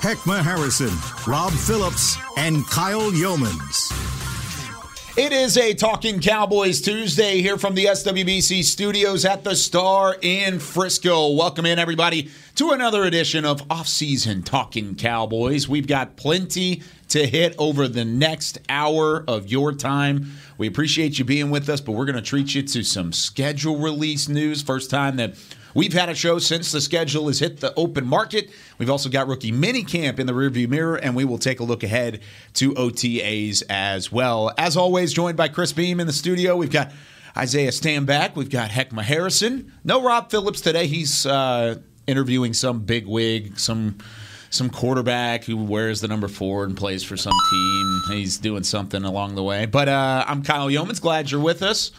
Heckma Harrison, Rob Phillips, and Kyle Youmans. It is a Talking Cowboys Tuesday here from the SWBC studios at the Star in Frisco. Welcome in, everybody, to another edition of Off-Season Talking Cowboys. We've got plenty to hit over the next hour of your time. We appreciate you being with us, but we're going to treat you to some schedule release news. First time that We've had a show since the schedule has hit the open market. We've also got rookie mini camp in the rearview mirror, and we will take a look ahead to OTAs as well. As always, joined by Chris Beam in the studio. We've got Isaiah Stanback. We've got Heckma Harrison. No Rob Phillips today. He's uh, interviewing some big wig, some some quarterback who wears the number four and plays for some team. He's doing something along the way. But uh, I'm Kyle Youmans. Glad you're with us.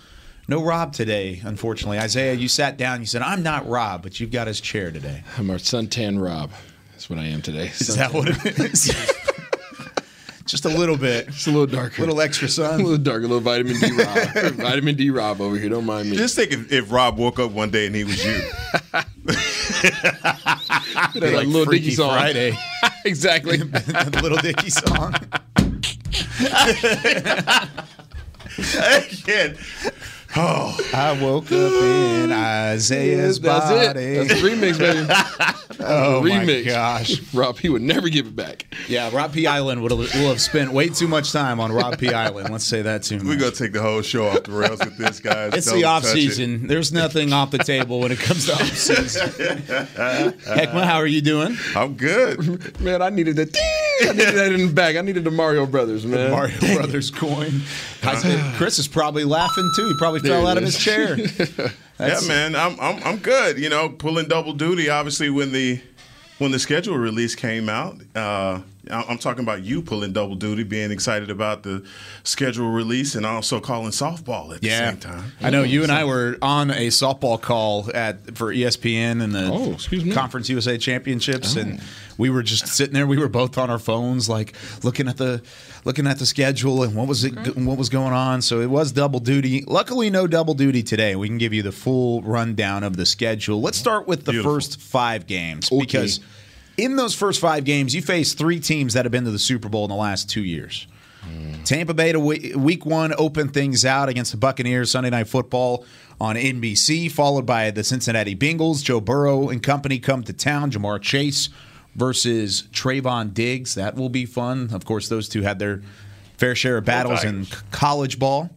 No Rob today, unfortunately. Isaiah, you sat down. You said, "I'm not Rob, but you've got his chair today." I'm a suntan Rob. That's what I am today. Is that what it is? Just a little bit. It's a little darker. A little extra sun. a little darker. A little vitamin D Rob. vitamin D Rob over here. Don't mind me. Just think if, if Rob woke up one day and he was you. That, like, little Dicky song. Friday. exactly. the little Dicky song. Again. Oh, I woke up in Isaiah's That's body. it. That's the remix, baby. oh remix. my gosh. Rob, he would never give it back. Yeah, Rob P. Island would have, will have spent way too much time on Rob P. Island. Let's say that too. we're going to take the whole show off the rails with this, guys. It's Don't the off touch it. season. There's nothing off the table when it comes to off season. Heckma, how are you doing? I'm good. Man, I needed the ding. I needed that in the back. I needed the Mario Brothers, man. Mario Brothers coin. I- Chris is probably laughing too. He probably There fell it out of his chair. yeah, man, I'm, I'm I'm good. You know, pulling double duty. Obviously, when the when the schedule release came out, uh, I- I'm talking about you pulling double duty, being excited about the schedule release, and also calling softball at the Yeah, same time. I know you and I were on a softball call at for ESPN and the Oh. Conference USA Championships, and oh. we were just sitting there. We were both on our phones, like looking at the looking at the schedule and what was it, what was going on. So it was double duty. Luckily, no double duty today. We can give you the full rundown of the schedule. Let's mm-hmm. start with the Beautiful. first five games because in those first five games, you face three teams that have been to the Super Bowl in the last two years. Tampa Bay to week one opened things out against the Buccaneers Sunday Night Football on NBC, followed by the Cincinnati Bengals. Joe Burrow and company come to town. Ja'Marr Chase versus Trevon Diggs. That will be fun. Of course, those two had their fair share of battles in college ball.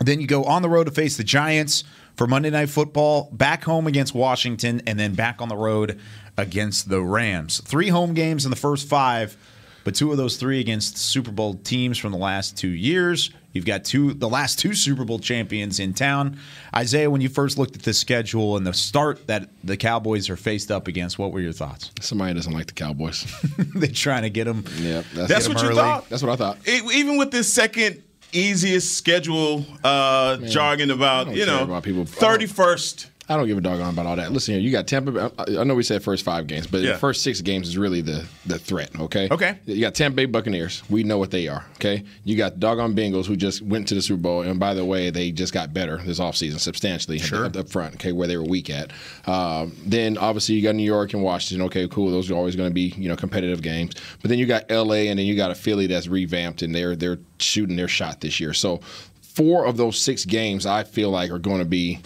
Then you go on the road to face the Giants for Monday Night Football, back home against Washington, and then back on the road against the Rams. Three home games in the first five, but two of those three against Super Bowl teams from the last two years. You've got two the last two Super Bowl champions in town. Isaiah, when you first looked at this schedule and the start that the Cowboys are faced up against, what were your thoughts? Somebody doesn't like the Cowboys. They're trying to get them. Yeah, That's, That's Get what 'em you early. thought. That's what I thought. E- even with this second easiest schedule uh, jargon about you know about people. thirty first. I don't give a doggone about all that. Listen here, you got Tampa. I I know we said first five games, but Yeah. the first six games is really the the threat. Okay. Okay. You got Tampa Bay Buccaneers. We know what they are. Okay. You got doggone Bengals who just went to the Super Bowl, and by the way, they just got better this offseason substantially Sure. up, up front. Okay, where they were weak at. Um, then obviously you got New York and Washington. Okay, cool. Those are always going to be you know competitive games. But then you got L.A. and then you got a Philly that's revamped and they're they're shooting their shot this year. So four of those six games I feel like are going to be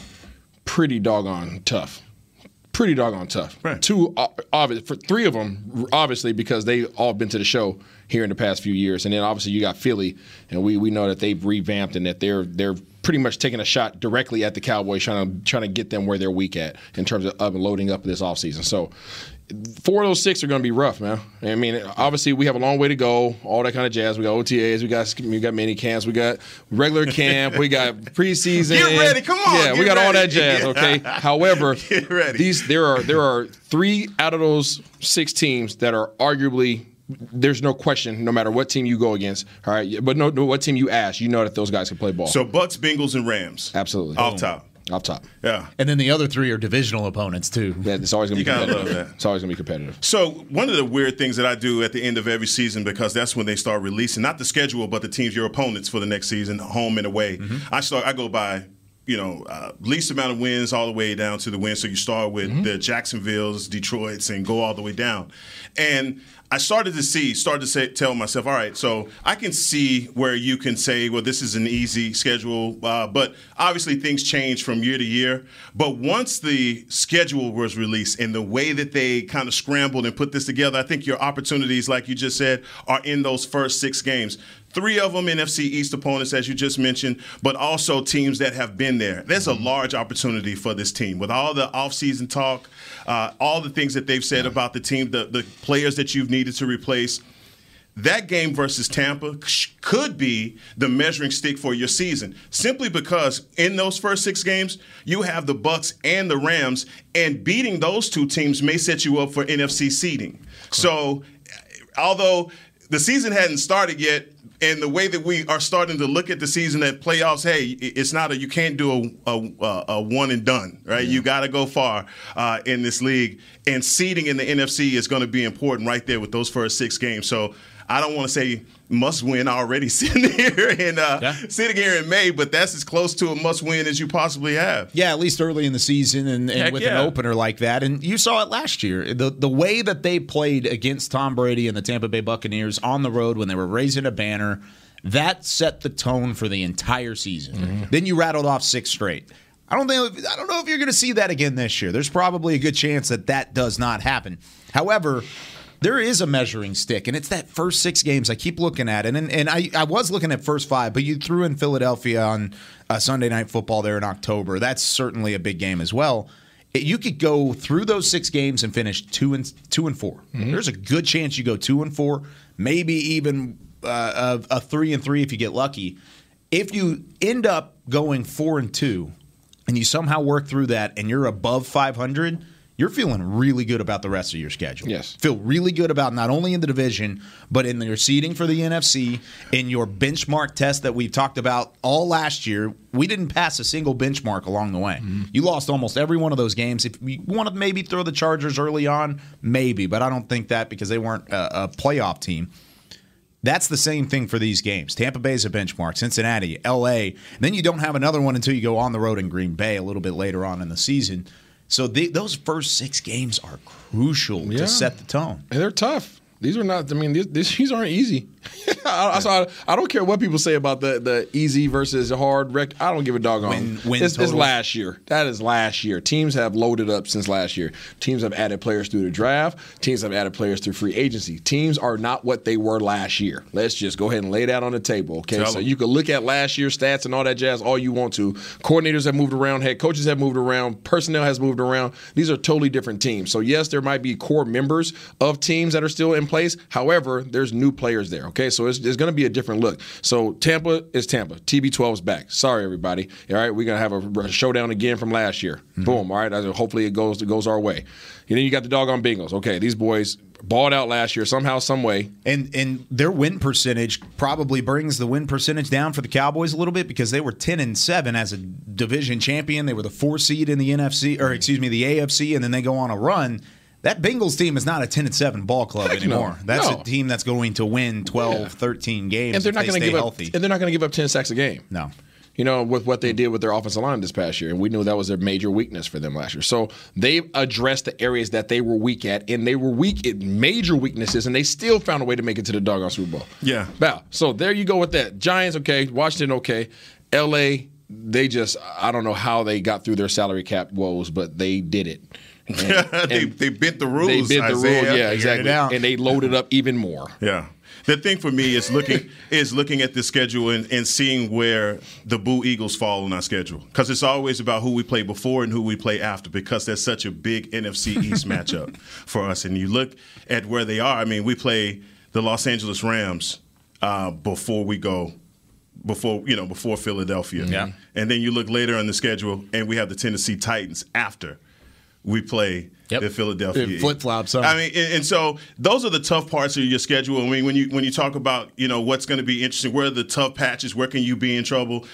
pretty doggone tough. Pretty doggone tough. Right. Two, uh, obvious for three of them, obviously because they all been to the show here in the past few years, and then obviously you got Philly, and we we know that they've revamped and that they're they're pretty much taking a shot directly at the Cowboys, trying to trying to get them where they're weak at in terms of, of loading up this offseason. So four of those six are going to be rough, man. I mean, obviously we have a long way to go, all that kind of jazz. We got OTAs, we got we got mini camps, we got regular camp, we got preseason. Get ready, come on, Yeah, we got all that jazz. Okay. However, these there are there are three out of those six teams that are arguably there's no question, no matter what team you go against, all right, but no, no what team you ask, you know that those guys can play ball. So Bucks, Bengals, and Rams. Absolutely. Off top. Off top. Yeah. And then the other three are divisional opponents too. Yeah, it's always gonna be You gotta competitive. love that. It's always gonna be competitive. So one of the weird things that I do at the end of every season, because that's when they start releasing not the schedule, but the teams, your opponents for the next season, home and away. Mm-hmm. I start. I go by. You know, uh, least amount of wins all the way down to the wins. So you start with the Jacksonville's, Detroit's, and go all the way down. And I started to see, started to say, tell myself, all right, so I can see where you can say, well, this is an easy schedule, uh, but obviously things change from year to year. But once the schedule was released and the way that they kind of scrambled and put this together, I think your opportunities, like you just said, are in those first six games. Three of them NFC East opponents, as you just mentioned, but also teams that have been there. There's a large opportunity for this team with all the offseason talk, uh, all the things that they've said about the team, the, the players that you've needed to replace. That game versus Tampa could be the measuring stick for your season, simply because in those first six games you have the Bucks and the Rams, and beating those two teams may set you up for NFC seeding. So, although the season hadn't started yet, and the way that we are starting to look at the season at playoffs, hey, it's not a you can't do a, a, a one and done, right? You got to go far uh, in this league, and seeding in the NFC is going to be important right there with those first six games. So I don't want to say must win already sitting here in uh, Yeah. sitting here in May, but that's as close to a must win as you possibly have. Yeah, at least early in the season and, and with yeah. an opener like that. And you saw it last year. The the way that they played against Tom Brady and the Tampa Bay Buccaneers on the road when they were raising a banner, that set the tone for the entire season. Then you rattled off six straight. I don't think I don't know if you're going to see that again this year. There's probably a good chance that that does not happen. However, there is a measuring stick, and it's that first six games I keep looking at. And and, and I, I was looking at first five, but you threw in Philadelphia on uh, Sunday Night Football there in October. That's certainly a big game as well. It- you could go through those six games and finish two and two and 4 There's a good chance you go two and four, maybe even uh, a, a three and three if you get lucky. If you end up going four and two, and you somehow work through that, and you're above 500, you're feeling really good about the rest of your schedule. Yes. Feel really good about not only in the division, but in your seeding for the NFC, in your benchmark test that we've talked about all last year. We didn't pass a single benchmark along the way. Mm-hmm. You lost almost every one of those games. If you want to maybe throw the Chargers early on, maybe, but I don't think that because they weren't a, a playoff team. That's the same thing for these games. Tampa Bay is a benchmark, Cincinnati, LA. Then you don't have another one until you go on the road in Green Bay a little bit later on in the season. So the, those first six games are crucial Yeah. to set the tone. And they're tough. These are not. I mean, these, these, aren't easy. I, I, I don't care what people say about the, the easy versus hard rec. I don't give a doggone. Win- win it's, it's last year. That is last year. Teams have loaded up since last year. Teams have added players through the draft. Teams have added players through free agency. Teams are not what they were last year. Let's just go ahead and lay that on the table. Okay, Tell so 'em. you can look at last year's stats and all that jazz all you want to. Coordinators have moved around. Head coaches have moved around. Personnel has moved around. These are totally different teams. So yes, there might be core members of teams that are still in place. However, there's new players there. Okay, so it's, it's going to be a different look. So Tampa is Tampa. TB12 is back. Sorry, everybody. All right, we're gonna have a, a showdown again from last year. Mm-hmm. Boom. All right. Hopefully it goes it goes our way. And then you got the doggone Bengals. Okay, these boys balled out last year somehow, some way. And and their win percentage probably brings the win percentage down for the Cowboys a little bit because they were ten and seven as a division champion. They were the four seed in the NFC or excuse me the AFC, and then they go on a run. That Bengals team is not a 10 and 7 ball club Heck no. anymore. That's No. a team that's going to win 12, Yeah. 13 games and they're if not they going to stay give healthy. up. And they're not going to give up ten sacks a game. no. You know, with what they did with their offensive line this past year, and we knew that was their major weakness for them last year. So they've addressed the areas that they were weak at, and they were weak at major weaknesses, and they still found a way to make it to the doggone Super Bowl. Yeah. Bow. So there you go with that. Giants, okay. Washington, okay. L.A. They just, I don't know how they got through their salary cap woes, but they did it. And- they, and they bent the rules. they bent the rule, Isaiah. yeah, exactly, out. and they loaded up even more. Yeah. The thing for me is looking is looking at the schedule and, and seeing where the Boo Eagles fall on our schedule because it's always about who we play before and who we play after because there's such a big NFC East matchup for us. And you look at where they are. I mean, we play the Los Angeles Rams uh, before we go before you know before Philadelphia. Yeah. And then you look later on the schedule and we have the Tennessee Titans after we play Yep. the Philadelphia It flip-flops, huh? I mean, and, and so those are the tough parts of your schedule. I mean, when you when you talk about you know what's going to be interesting, where are the tough patches, where can you be in trouble?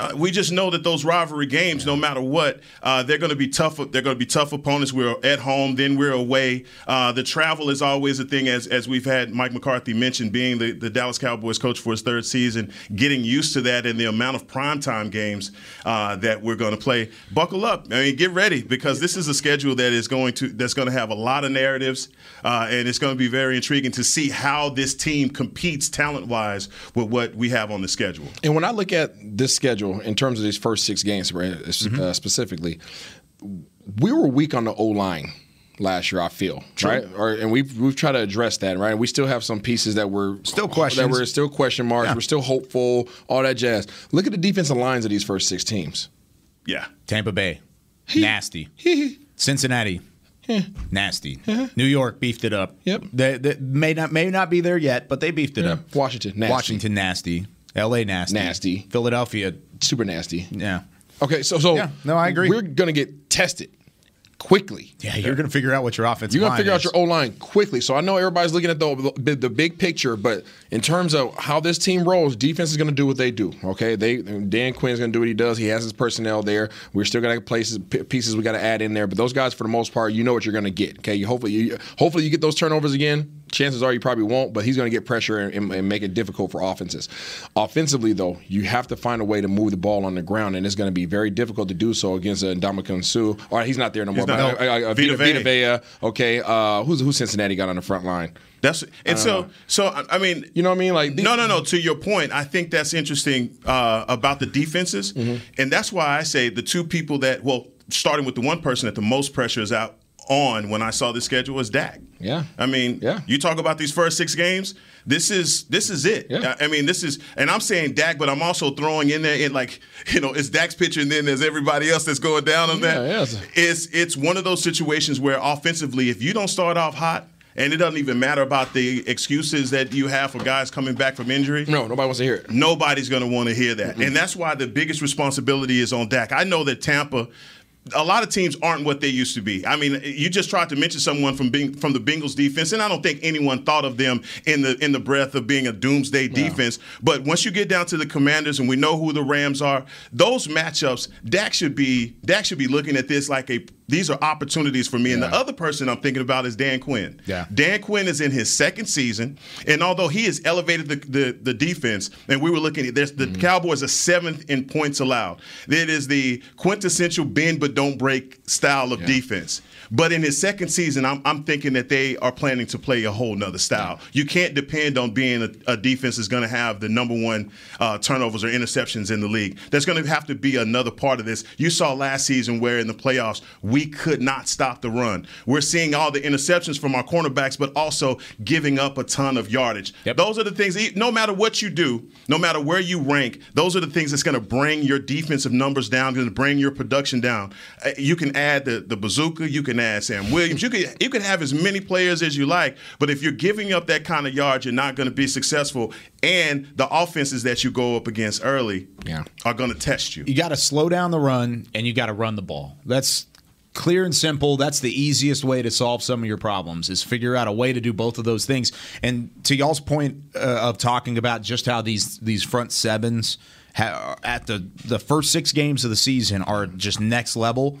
Uh, we just know that those rivalry games, no matter what, uh, they're going to be tough. They're going to be tough opponents. We're at home, then we're away. Uh, the travel is always a thing, as as we've had Mike McCarthy mention, being the, the Dallas Cowboys coach for his third season, getting used to that and the amount of primetime games uh, that we're going to play. Buckle up. I mean, get ready because this is a schedule that is going to that's going to have a lot of narratives, uh, and it's going to be very intriguing to see how this team competes talent wise with what we have on the schedule. And when I look at this schedule in terms of these first six games, uh, Mm-hmm. specifically, we were weak on the O line last year. I feel right, or, and we've we've tried to address that, right. We still have some pieces that were Still questions that were still question marks. Yeah. We're still hopeful, all that jazz. Look at the defensive lines of these first six teams. Yeah. Tampa Bay, nasty. Cincinnati, nasty. New York beefed it up. Yep. They, they may not may not be there yet, but they beefed it Yeah. up. Washington, nasty. Washington, nasty. L.A. nasty. Nasty. Philadelphia, Super nasty. yeah. Okay, so so Yeah, no, I agree. We're gonna get tested quickly. Yeah, you're going to figure out what your offense. Is. You're gonna figure out your O line quickly. So I know everybody's looking at the, the the big picture, but in terms of how this team rolls, defense is gonna do what they do. Okay, they Dan Quinn's gonna do what he does. He has his personnel there. We're still gonna have places pieces we got to add in there, but those guys for the most part, you know what you're gonna get. Okay, you hopefully you hopefully you get those turnovers again. Chances are you probably won't, but he's going to get pressure and, and make it difficult for offenses. Offensively, though, you have to find a way to move the ball on the ground, and it's going to be very difficult to do so against uh, Ndamukong Suh. All right, he's not there no more. but, uh, uh, uh, Vita Vita, Vea. Okay. Uh, who's who Cincinnati got on the front line? That's and so so I I mean You know what I mean? Like no no no to your point I think that's interesting uh, about the defenses Mm-hmm. and that's why I say the two people that well starting with the one person that the most pressure is out on when I saw the schedule was Dak. Yeah. I mean, Yeah. you talk about these first six games. This is this is it. Yeah. I mean, this is, and I'm saying Dak, but I'm also throwing in there in like, you know, it's Dak's pitcher, and then there's everybody else that's going down on that. Yeah, yes. It's it's one of those situations where offensively, if you don't start off hot, and it doesn't even matter about the excuses that you have for guys coming back from injury. no, nobody wants to hear it. Nobody's going to want to hear that. And that's why the biggest responsibility is on Dak. I know that Tampa, a lot of teams aren't what they used to be. I mean, you just tried to mention someone from being, from the Bengals defense, and I don't think anyone thought of them in the in the breath of being a doomsday defense. But once you get down to the Commanders, and we know who the Rams are, those matchups, Dak should be Dak should be looking at this like a these are opportunities for me. And the other person I'm thinking about is Dan Quinn. Yeah. Dan Quinn is in his second season, and although he has elevated the, the, the defense, and we were looking at this, the Mm-hmm. Cowboys are seventh in points allowed. It is the quintessential bend but don't break style of defense. But in his second season, I'm, I'm thinking that they are planning to play a whole nother style. You can't depend on being a, a defense that's going to have the number one uh, turnovers or interceptions in the league. There's going to have to be another part of this. You saw last season where in the playoffs we could not stop the run. We're seeing all the interceptions from our cornerbacks, but also giving up a ton of yardage. Yep. Those are the things. No matter what you do, no matter where you rank, those are the things that's going to bring your defensive numbers down, going to bring your production down. Uh, You can add the the bazooka, you can add Sam Williams, you can you can have as many players as you like, but if you're giving up that kind of yard, you're not going to be successful. And the offenses that you go up against early Yeah. are going to test you. you got to slow down the run and you got to run the ball. That's clear and simple. That's the easiest way to solve some of your problems is figure out a way to do both of those things. And to y'all's point uh, of talking about just how these these front sevens ha- at the the first six games of the season are just next level.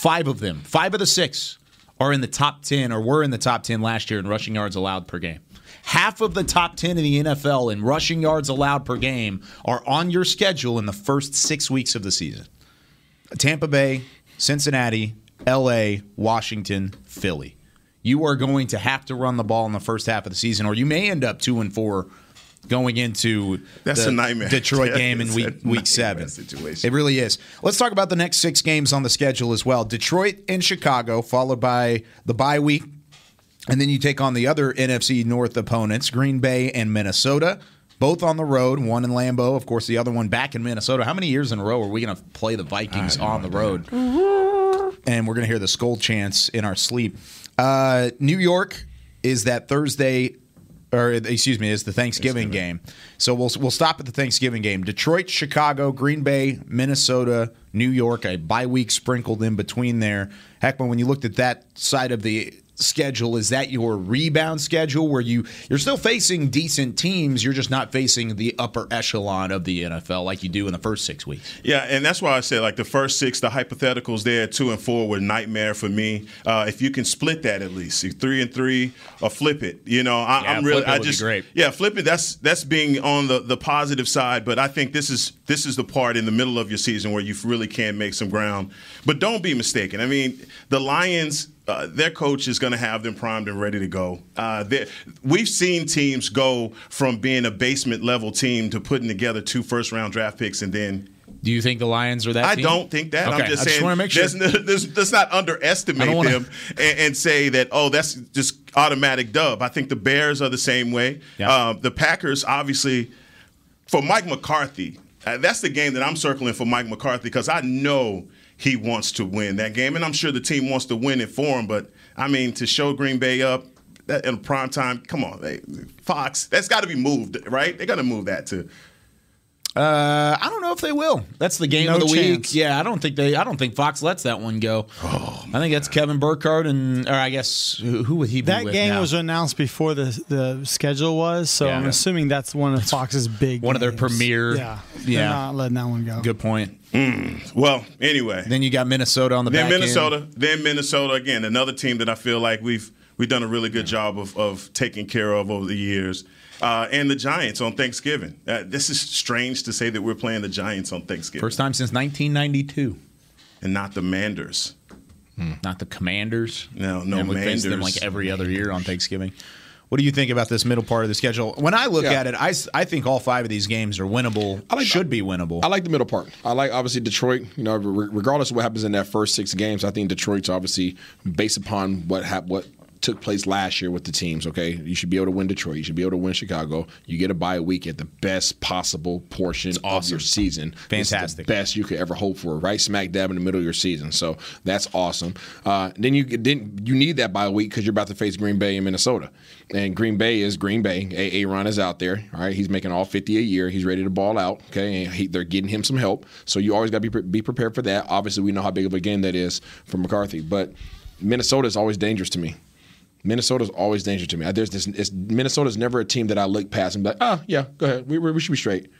Five of them, five of the six, are in the top ten or were in the top ten last year in rushing yards allowed per game. Half of the top 10 in the NFL in rushing yards allowed per game are on your schedule in the first six weeks of the season. Tampa Bay, Cincinnati, LA, Washington, Philly. You are going to have to run the ball in the first half of the season, or you may end up two and four going into That's the a nightmare. Detroit game in week week seven. situation. It really is. Let's talk about the next six games on the schedule as well. Detroit and Chicago, followed by the bye week, and then you take on the other NFC North opponents, Green Bay and Minnesota. Both on the road, one in Lambeau, of course, the other one back in Minnesota. How many years in a row are we going to play the Vikings on the road? and we're going to hear the skull chants in our sleep. Uh, New York is that Thursday or excuse me, is the Thanksgiving, game. So we'll we'll stop at the Thanksgiving game. Detroit, Chicago, Green Bay, Minnesota, New York. A bye week sprinkled in between there. Heckman, when you looked at that side of the schedule is that your rebound schedule where you you're still facing decent teams you're just not facing the upper echelon of the NFL like you do in the first 6 weeks Yeah, and that's why I said like the first six, the hypotheticals there, two and four, were nightmare for me. Uh, if you can split that at least, three and three, or flip it, you know, I, Yeah, I'm really, I just, great. yeah, flip it. That's that's being on the the positive side, but I think this is this is the part in the middle of your season where you really can make some ground. But don't be mistaken. I mean, the Lions. Uh, their coach is going to have them primed and ready to go. Uh, we've seen teams go from being a basement level team to putting together two first round draft picks and then do you think the Lions are that I team? don't think that. Okay, I'm just I saying. wanna make sure. There's, there's, let's not underestimate wanna- them and, and say that oh that's just automatic dub. I think the Bears are the same way. Yeah. Um, the Packers obviously for Mike McCarthy. Uh, that's the game that I'm circling for Mike McCarthy because I know he wants to win that game, and I'm sure the team wants to win it for him. But I mean, to show Green Bay up in prime time, come on, they, Fox, that's got to be moved, right? They got to move that too. Uh, I don't know if they will. That's the game No of the week. Yeah, I don't think they. I don't think Fox lets that one go. Oh, I think that's Kevin Burkhardt and, or I guess who, who would he be That with game now? was announced before the the schedule was, so Yeah. I'm assuming that's one of Fox's big. one of their games. premier- Yeah, yeah. They're not letting that one go. Good point. Well, anyway, Then you got Minnesota on the Then back end. Minnesota. Then Minnesota again, another team that I feel like we've we've done a really good job of, of taking care of over the years. Uh, and the Giants on Thanksgiving. Uh, this is strange to say that we're playing the Giants on Thanksgiving First time since 1992. and not the Manders. Not the Commanders. No, no and we face them like every other year on Thanksgiving. What do you think about this middle part of the schedule? When I look Yeah. at it, I, I think all five of these games are winnable. I like- should be winnable. I like the middle part. I like obviously Detroit. You know, re- regardless of what happens in that first six games, I think Detroit's obviously based upon what hap- what took place last year with the teams. Okay, you should be able to win Detroit. You should be able to win Chicago. You get a bye week at the best possible portion of your season. Fantastic. the best you could ever hope for. Right smack dab in the middle of your season. So that's awesome. Uh, then you then you need that bye week because you're about to face Green Bay and Minnesota. And Green Bay is Green Bay. A. Ron is out there. All right, he's making all 50 a year. He's ready to ball out. Okay, and he, they're getting him some help. So you always got to be pre- be prepared for that. Obviously, we know how big of a game that is for McCarthy, but Minnesota is always dangerous to me. Minnesota's always dangerous to me. There's this. It's, Minnesota's never a team that I look past and be like, oh yeah, go ahead. We, we, we should be straight.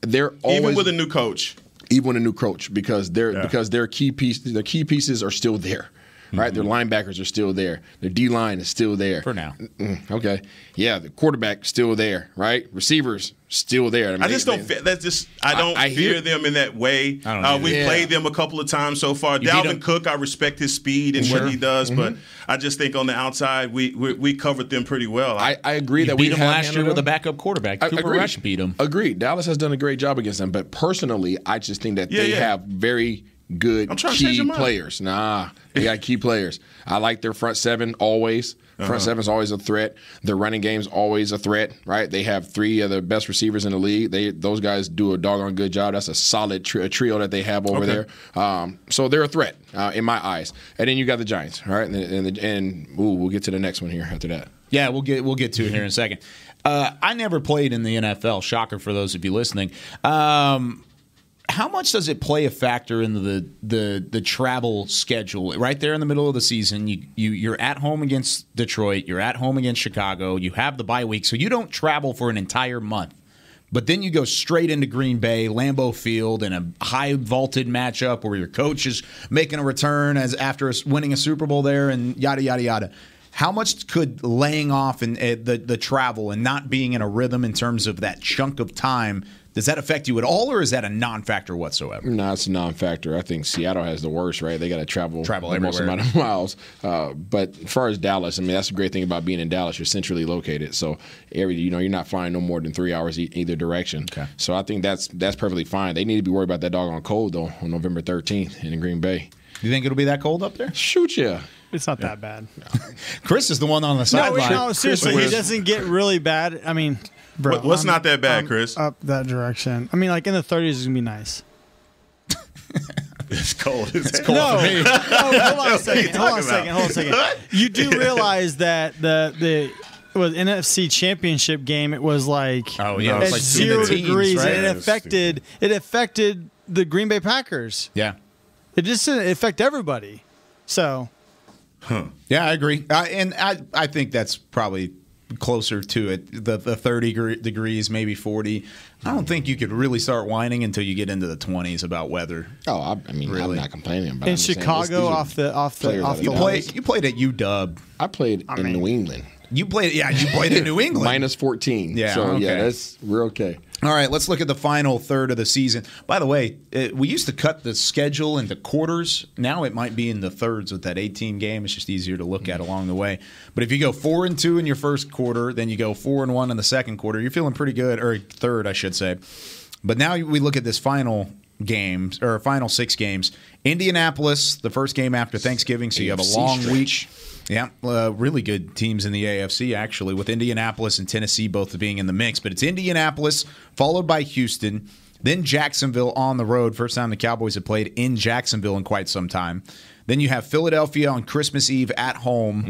They're always Even with a new coach. even with a new coach because their Yeah. because their key piece their key pieces are still there. Right, their linebackers are still there. Their D line is still there For now. Mm, okay, yeah, the quarterback still there. Right, receivers still there. mean, I just they- don't. Fe- that's just. I don't I fear hear- them in that way. Uh, we Yeah. played them a couple of times so far. beat 'em. Dalvin Cook, I respect his speed and what he does, but I just think on the outside we we, we covered them pretty well. I, I agree You that beat we them last year handled with a backup quarterback. I- Cooper agreed. Rush beat them. Agreed. Dallas has done a great job against them, but personally, I just think that Yeah, they yeah. have very good I'm trying to change key players. Nah, they got key players. I like their front seven always. Front Uh-huh. seven's always a threat. Their running game's always a threat, right? They have three of the best receivers in the league. They those guys do a doggone good job. That's a solid tri- trio that they have over Okay. there. Um, so they're a threat uh, in my eyes. And then you got the Giants, all right? And and, and ooh, we'll get to the next one here after that. Yeah, we'll get we'll get to it here in a second. Uh, I never played in the NFL. Shocker for those of you listening. Um, how much does it play a factor in the the the travel schedule? Right there in the middle of the season, you you you're at home against Detroit, you're at home against Chicago, you have the bye week, so you don't travel for an entire month. But then you go straight into Green Bay, Lambeau Field, in a high vaulted matchup where your coach is making a return as after winning a Super Bowl there, and yada yada yada. How much could laying off and uh, the the travel and not being in a rhythm in terms of that chunk of time does that affect you at all, or is that a non-factor whatsoever? No, it's a non-factor. I think Seattle has the worst, right? They got to travel, Travel the most amount of miles. Uh, but as far as Dallas, I mean, that's the great thing about being in Dallas. You're centrally located, so every you know you're not flying no more than three hours e- either direction. Okay. So I think that's that's perfectly fine. They need to be worried about that doggone cold though on November 13th in Green Bay. Do you think it'll be that cold up there? Shoot yeah. It's not that bad. Chris is the one on the No, sideline. no, seriously, Chris- it doesn't get really bad. I mean, bro, What- what's I'm- not that bad, I'm Chris? Up that direction. I mean, like in the 30s is gonna be nice. it's cold. It's cold no, for me. no, hold on a second. Hold on a second. Hold on a second. You do realize that the the was NFC Championship game. It was like Oh, yeah, it at was like zero in the teens, degrees, right? and it it affected it affected the Green Bay Packers. Yeah. It just didn't affect everybody. So Yeah, I agree, uh, and I I think that's probably closer to it. The the thirty gre- degrees, maybe forty. I don't think you could really start whining until you get into the twenties about weather. Oh, I, I mean, Really? I'm not complaining. But in I'm just saying, Chicago, these are off the off the players off that the are You wall. played you played at UW. I played in mean- New England. You played yeah you played in New England. Minus 14. Yeah, So, okay. yeah, that's, we're okay. All right, let's look at the final third of the season. By the way, it, we used to cut the schedule into quarters. Now it might be in the thirds with that 18 game. It's just easier to look at along the way. But if you go four and two in your first quarter, then you go four and one in the second quarter, you're feeling pretty good, or third, I should say. But now we look at this final games or final six games. Indianapolis, the first game after Thanksgiving, so you have a long week. Yeah, uh, really good teams in the AFC actually, with Indianapolis and Tennessee both being in the mix. But it's Indianapolis followed by Houston, then Jacksonville on the road. First time the Cowboys have played in Jacksonville in quite some time. Then you have Philadelphia on Christmas Eve at home.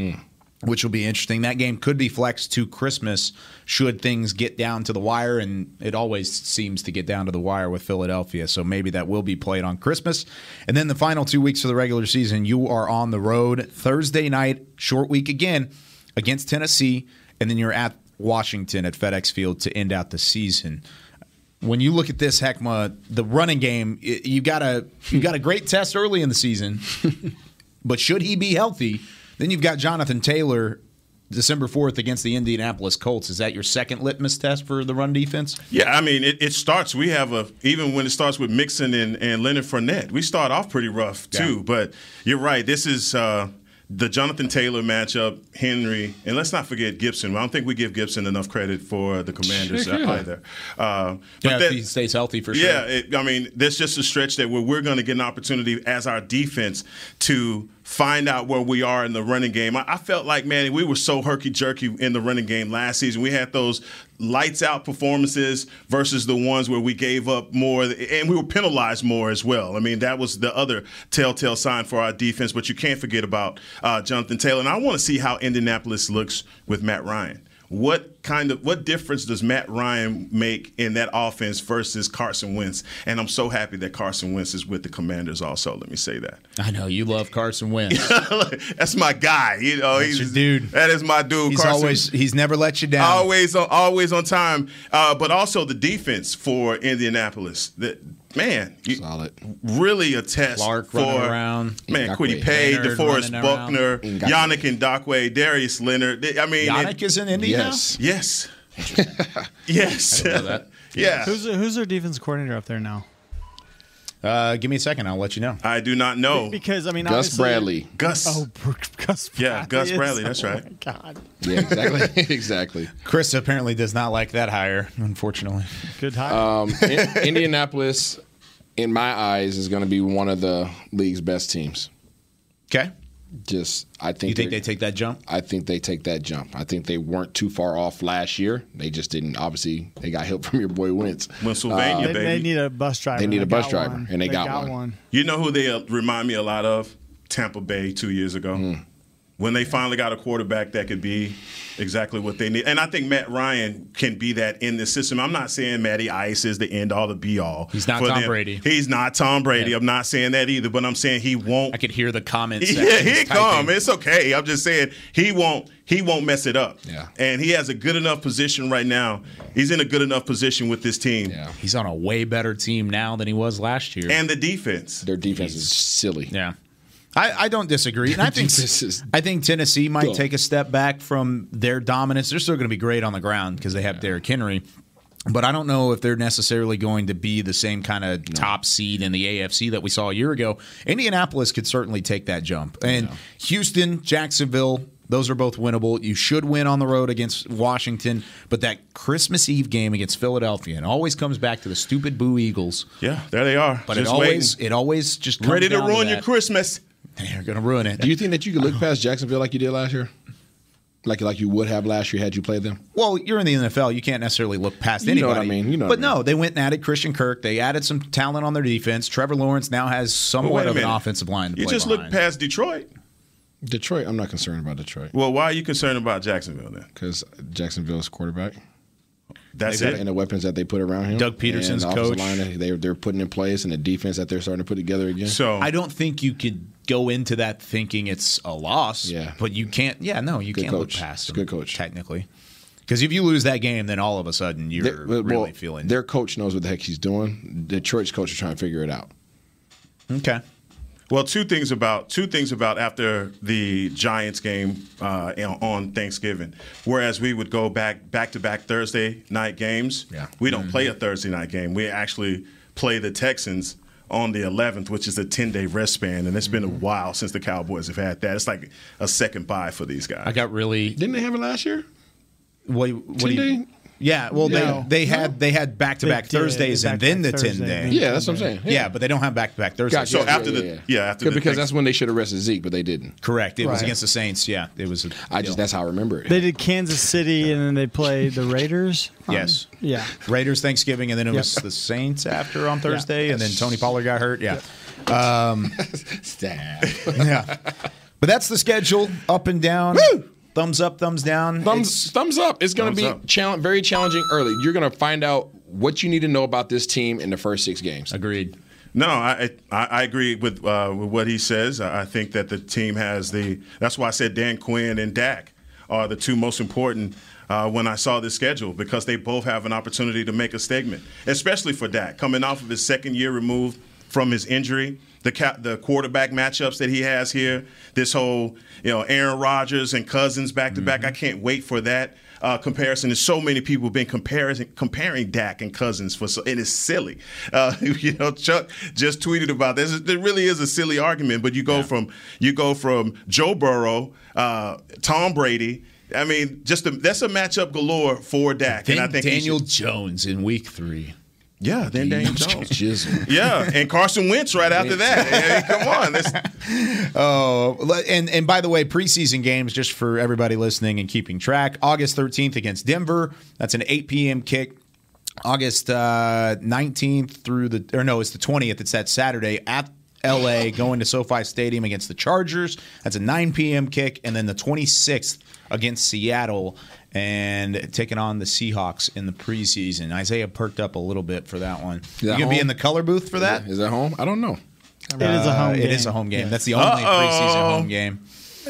Which will be interesting. That game could be flexed to Christmas should things get down to the wire, and it always seems to get down to the wire with Philadelphia. So maybe that will be played on Christmas. And then the final two weeks of the regular season, you are on the road Thursday night, short week again against Tennessee, and then you're at Washington at FedEx Field to end out the season. When you look at this, Heckma, the running game, you got a you got a great test early in the season, but should he be healthy, then you've got Jonathan Taylor December 4th against the Indianapolis Colts. Is that your second litmus test for the run defense? Yeah, I mean, it, it starts. We have a even when it starts with Mixon and, and Leonard Fournette, we start off pretty rough too. Yeah. But you're right. This is uh, the Jonathan Taylor matchup. Henry, and let's not forget Gibson. I don't think we give Gibson enough credit for the Commanders Sure, yeah. either. Uh, but Yeah, that- if he stays healthy for sure. yeah, it, I mean, that's just a stretch that where we're going to get an opportunity as our defense to find out where we are in the running game. I, I felt like, man, we were so herky jerky in the running game last season. We had those lights out performances versus the ones where we gave up more, and we were penalized more as well. I mean, that was the other telltale sign for our defense. But you can't forget about uh, Jonathan Taylor, and I want to see how Indianapolis looks with Matt Ryan. What kind of what difference does Matt Ryan make in that offense versus Carson Wentz? And I'm so happy that Carson Wentz is with the Commanders. Also, let me say that. I know you love Carson Wentz. That's my guy. You know, That's he's your dude. That is my dude. He's Carson. always he's never let you down. always on always on time. Uh, but also the defense for Indianapolis. The, man, you- Solid. really a test Clark for running around. Man, Ngakoue. Kwity Paye, Leonard DeForest Buckner, Ngakoue. Yannick Dockway, Darius Leonard. I mean, Yannick it- is in Indy Yes. yes, yes, know that. yeah. Who's who's their defense coordinator up there now? now. Uh, give me a second, I'll let you know. I do not know. Because I mean, Gus obviously- Bradley. Gus. Oh, Gus. Yeah, Gus is- Bradley, that's right. Oh my God, Yeah, exactly. exactly. Chris apparently does not like that hire, unfortunately. good hire. Um, In- Indianapolis, in my eyes, is going to be one of the league's best teams. Okay. Just, I think. You think they're- take that jump? I think they take that jump. I think they weren't too far off last year. They just didn't. Obviously, they got help from your boy Wentz. Pennsylvania, they, baby. they need a bus driver. They need a bus driver, one. and they got one. You know who they uh, remind me a lot of? Tampa Bay two years ago. Hmm. When they finally got a quarterback that could be exactly what they need. And I think Matt Ryan can be that in the system. I'm not saying Matty Ice is the end all, the be all. He's not Tom them. Brady. He's not Tom Brady. Yeah. I'm not saying that either, but I'm saying he won't I could hear the comments. yeah, sections he come. It's okay. I'm just saying he won't. He won't mess it up. Yeah. And he has a good enough position right now. He's in a good enough position with this team Yeah, He's on a way better team now than he was last year. and the defense. their defense is silly. Yeah. I, I don't disagree. And I think This is I think Tennessee might take a step back from their dominance. They're still going to be great on the ground because they have Derrick Henry. But I don't know if they're necessarily going to be the same kind of top seed in the AFC that we saw a year ago. Indianapolis could certainly take that jump. And Houston, Jacksonville, those are both winnable. You should win on the road against Washington, but that Christmas Eve game against Philadelphia, and it always comes back to the stupid Boo Eagles. Yeah, there they are. But just it always waiting. it always just comes ready to ruin that. your Christmas. They're going to ruin it. Do you think that you could look past Jacksonville like you did last year? Like like you would have last year had you played them? Well, you're in the NFL. You can't necessarily look past You know anybody. what I mean. You know but what I no, they went and added Christian Kirk. They added some talent on their defense. Trevor Lawrence now has somewhat of an offensive line to You play just behind. look past Detroit. Detroit, I'm not concerned about Detroit Well, why are you concerned about Jacksonville then? because Jacksonville's quarterback That's it. and the weapons that they put around him. Doug Pederson's and the offensive coach. Line that they, they're putting in place and the defense that they're starting to put together again. So I don't think you could go into that thinking it's a loss. Yeah. But you can't. Yeah, no, you Good can't coach. look past It's a them, good coach. technically. Because if you lose that game, then all of a sudden you're They- well, really feeling their coach knows what the heck he's doing. Detroit's coach is trying to figure it out. okay. Well, two things about two things about after the Giants game uh, on Thanksgiving. Whereas we would go back back to back Thursday night games. Yeah. We don't play a Thursday night game. We actually play the Texans on the 11th, which is a 10 day rest span, and it's been a mm-hmm. while since the Cowboys have had that. It's like a second bye for these guys. I got really. Didn't they have it last year? What, what do Ten you? Day? Yeah. Well, No. they they had they had back to back Thursdays and then the ten day. Yeah, that's what I'm saying. Yeah, but they don't have back to back Thursdays. Gotcha. So Yeah, after yeah, the yeah. yeah, after Yeah, the because that's when they should have rested Zeke, but they didn't. Correct. It was against the Saints. Yeah, it was. A I just deal. that's how I remember it. They did Kansas City and then they played the Raiders. on- Yes. Yeah. Raiders Thanksgiving, and then it was the Saints after on Thursday, and then Tony Pollard got hurt. Yeah. Um, Stab. Yeah. But that's the schedule up and down. Thumbs up, thumbs down. thumbs It's- thumbs up. It's going to be up. challenge, very challenging early. You're going to find out what you need to know about this team in the first six games. agreed. No, I I, I agree with, uh, with what he says. I I think that the team has the. That's why I said Dan Quinn and Dak are the two most important. Uh, when I saw this schedule, because they both have an opportunity to make a statement, especially for Dak, coming off of his second year removed from his injury, the ca- the quarterback matchups that he has here, this whole you know Aaron Rodgers and Cousins back to back. I can't wait for that uh, comparison. There's so many people have been comparing comparing Dak and Cousins for so, and it's silly. Uh, you know, Chuck just tweeted about this. It really is a silly argument, but you go from you go from Joe Burrow, uh, Tom Brady. I mean, just a, that's a matchup galore for Dak. And I think Daniel should- Jones in week three. Yeah, then Daniel Jones. Yeah, and Carson Wentz right after that. Come on, that's, Oh, and and by the way, preseason games just for everybody listening and keeping track. August 13th against Denver. That's an 8 p.m. kick. August uh, 19th through the or no, it's the 20th. It's that Saturday at LA going to SoFi Stadium against the Chargers. That's a 9 p.m. kick, and then the 26th against Seattle and taking on the Seahawks in the preseason. Isaiah perked up a little bit for that one. You that gonna be in the color booth for that? Is that home? I don't know. It is a home Uh, game. It is a home game. That's the only Uh-oh. preseason home game.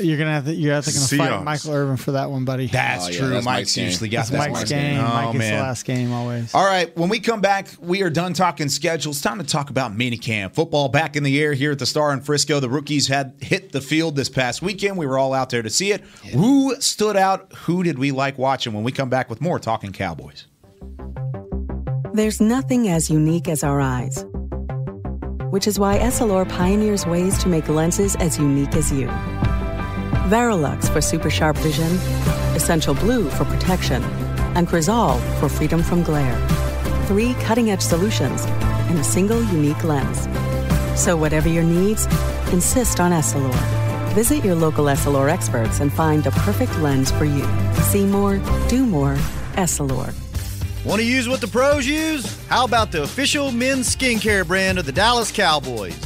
You're gonna have to. You're have to gonna fight Seahawks. Michael Irvin for that one, buddy. That's Oh, yeah, true. that's Mike's Mike's game. usually got That's that. Mike's one. game. Oh, Mike gets the man. last game always. All right, when we come back, we are done talking schedules. Time to talk about minicamp. Football back in the air here at the Star in Frisco. The rookies had hit the field this past weekend. We were all out there to see it. Who stood out? Who did we like watching? When we come back with more Talking Cowboys. There's nothing as unique as our eyes, which is why Essilor pioneers ways to make lenses as unique as you. Varilux for super sharp vision, Essential Blue for protection, and Crizal for freedom from glare. Three cutting edge solutions in a single unique lens. So, whatever your needs, insist on Essilor. Visit your local Essilor experts and find the perfect lens for you. See more, do more, Essilor. Want to use what the pros use? How about the official men's skincare brand of the Dallas Cowboys?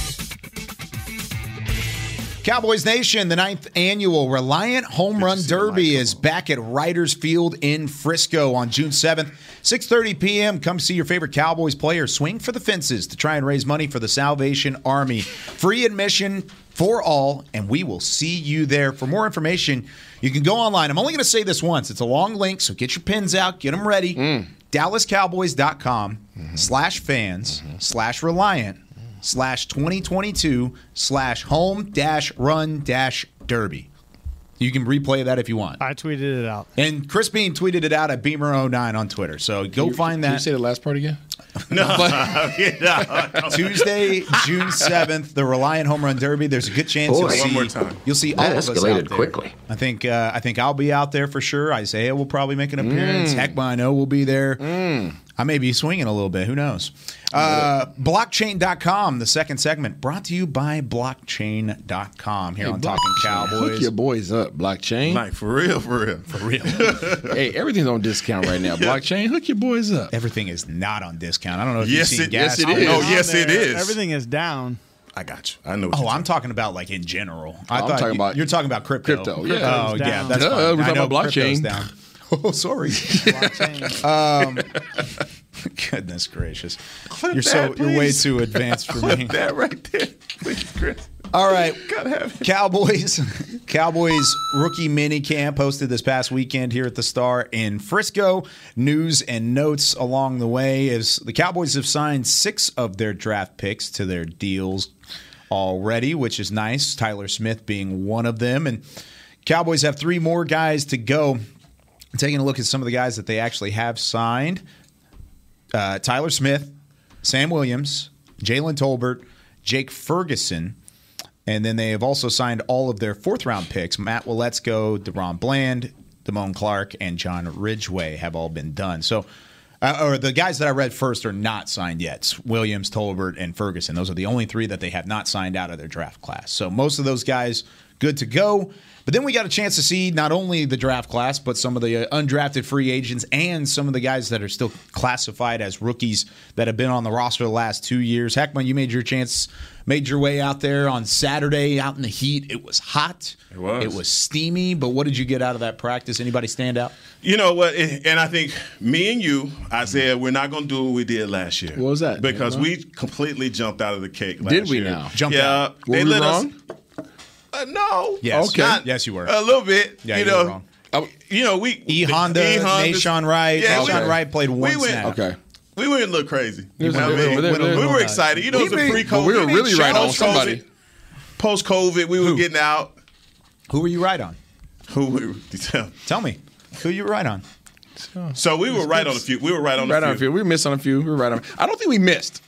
Cowboys Nation, the ninth annual Reliant Home Run Derby is back at Riders Field in Frisco on June 7th, 6:30 p.m. Come see your favorite Cowboys player swing for the fences to try and raise money for the Salvation Army. Free admission for all, and we will see you there. For more information, you can go online. I'm only going to say this once. It's a long link, so get your pins out, get them ready. DallasCowboys.com slash fans slash Reliant slash 2022 slash home dash run dash derby. You can replay that if you want. I tweeted it out. And Chris Bean tweeted it out at Beamer09 on Twitter. So go find that. Can you say the last part again? No. Tuesday, June 7th, the Reliant Home Run Derby. There's a good chance Boy. you'll see, One more time. You'll see That all of us escalated out there. quickly. I think uh, I think I'll be out there for sure. Isaiah will probably make an appearance. Mm. Heck, I know will be there. I may be swinging a little bit. Who knows? Uh, blockchain.com, the second segment, brought to you by blockchain.com here Hey, on Talking Blockchain, Cowboys. Hook your boys up, blockchain. Like for real, for real, for real. hey, everything's on discount right now. Blockchain, hook your boys up. Everything is not on discount. I don't know if Yes, you've seen it- gas. yes, it is. Oh, yes, it is. Everything is down. I got you. I know. What Oh, you're I'm talking about like in general. I I'm thought talking you- about- you're talking about crypto. Crypto, yeah. Oh, Crypto's yeah. That's Duh, fine. we're I talking know about crypto's blockchain. down. Oh, sorry. Um, goodness gracious, you're so that, you're way too advanced for me. That right there, please, Chris. All right, Gotta have it. Cowboys. Cowboys rookie mini camp hosted this past weekend here at the Star in Frisco. News and notes along the way is the Cowboys have signed six of their draft picks to their deals already, which is nice. Tyler Smith being one of them, and Cowboys have three more guys to go. Taking a look at some of the guys that they actually have signed uh, Tyler Smith, Sam Williams, Jalen Tolbert, Jake Ferguson, and then they have also signed all of their fourth round picks. Matt Waletzko, DeRon Bland, Damone Clark, and John Ridgeway have all been done. So, uh, or the guys that I read first are not signed yet. Williams, Tolbert, and Ferguson. Those are the only three that they have not signed out of their draft class. So most of those guys good to go. But then we got a chance to see not only the draft class, but some of the uh, undrafted free agents and some of the guys that are still classified as rookies that have been on the roster the last two years. Heckman, you made your chance, made your way out there on Saturday out in the heat. It was hot. It was. It was steamy. But what did you get out of that practice? Anybody stand out? You know what? And I think me and you, Isaiah, we're not going to do what we did last year. What was that? Because we completely jumped out of the cake. Last Did we year. now? Jumped yeah, out. Were they we let wrong? us. Uh, no. Yes. Okay. Not- Yes, you were. A little bit. Yeah, you you were know. wrong. Oh, You know, we E Honda, E-Honda- Nashawn Wright. Yeah, Nashawn we- Wright played one we went- snap. okay. We went a little crazy. You know a what I mean? there- there- we were there- excited. You know, it was a He- pre-COVID. we were really right on somebody. Post COVID, we were Who? getting out. Who were you right on? Who were, Tell me. Who you were right on? so we were right on a few. We were right on Right a on a few. few. We missed on a few. We were right on. I don't think we missed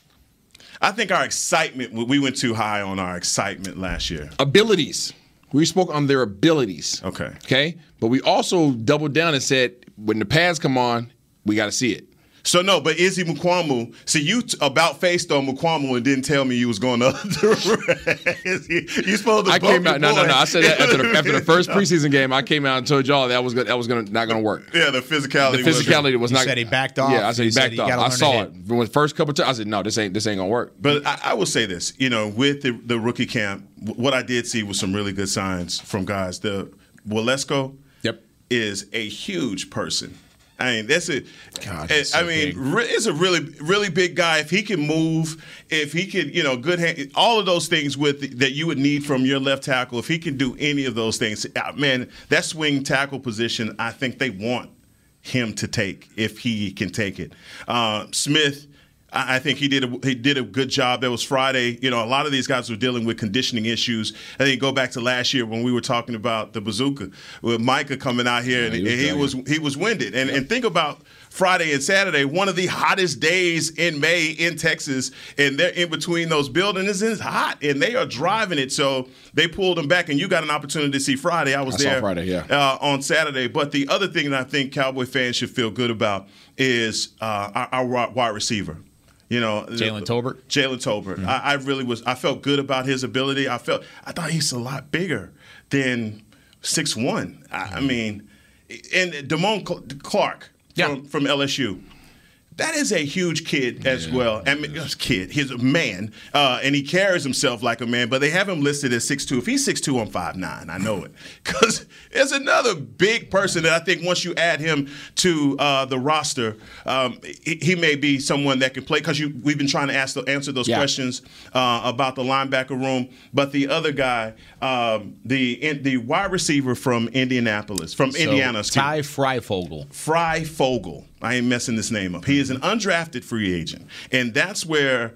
I think our excitement. We went too high on our excitement last year. abilities. We spoke on their abilities. Okay. Okay. But we also doubled down and said when the pads come on, we got to see it. So no, but Izzy Mukuamu. See, you t- about faced on Mukuamu and didn't tell me you was going to. you supposed to. I came out. No, no, no. I said that after the, after the first preseason game. I came out and told y'all that was good. That was gonna not gonna work. Yeah, the physicality. The physicality was You not. said he backed off. Yeah, I said You he backed he off. gotta I saw it from the first couple times. I said, no, this ain't this ain't gonna work. But I, I will say this, you know, with the, the rookie camp, what I did see was some really good signs from guys. The Waletzko Yep. is a huge person. I mean, that's a. God, I- so mean, re- it's a really, really big guy. If he can move, if he could, you know, good hand, all of those things with that you would need from your left tackle. If he can do any of those things, ah, man, that swing tackle position, I think they want him to take if he can take it. Uh, Smith. I I think he did a, he did a good job. That was Friday. You know, a lot of these guys were dealing with conditioning issues. I think go back to last year when we were talking about the bazooka with Micah coming out here and, he was he was he was winded. And and think about Friday and Saturday, one of the hottest days in May in Texas, and they're in between those buildings. It's hot, and they are driving it. So they pulled them back, and you got an opportunity to see Friday. I was I there Friday, yeah. uh, on Saturday. But the other thing that I think Cowboy fans should feel good about is uh, our, our wide receiver. You know, uh, Jalen Tolbert. Jalen Tolbert. Mm-hmm. I, I really was. I felt good about his ability. I felt. I thought he's a lot bigger than six one. I, I mm-hmm. mean, and Damone Clark from, from LSU. That is a huge kid as well. I mean, yes, kid, he's a man, uh, and he carries himself like a man. But they have him listed as 6'2". If he's 6'2", I'm 5'9". I know it because there's another big person that I think once you add him to uh, the roster, um, he, he may be someone that can play. Because we've been trying to ask answer those Yeah. questions uh, about the linebacker room. But the other guy, um, the in, the wide receiver from Indianapolis, from So, Indiana. Ty Fryfogle. Fry Fogel. I ain't messing this name up. He is an mm-hmm. undrafted free agent. And that's where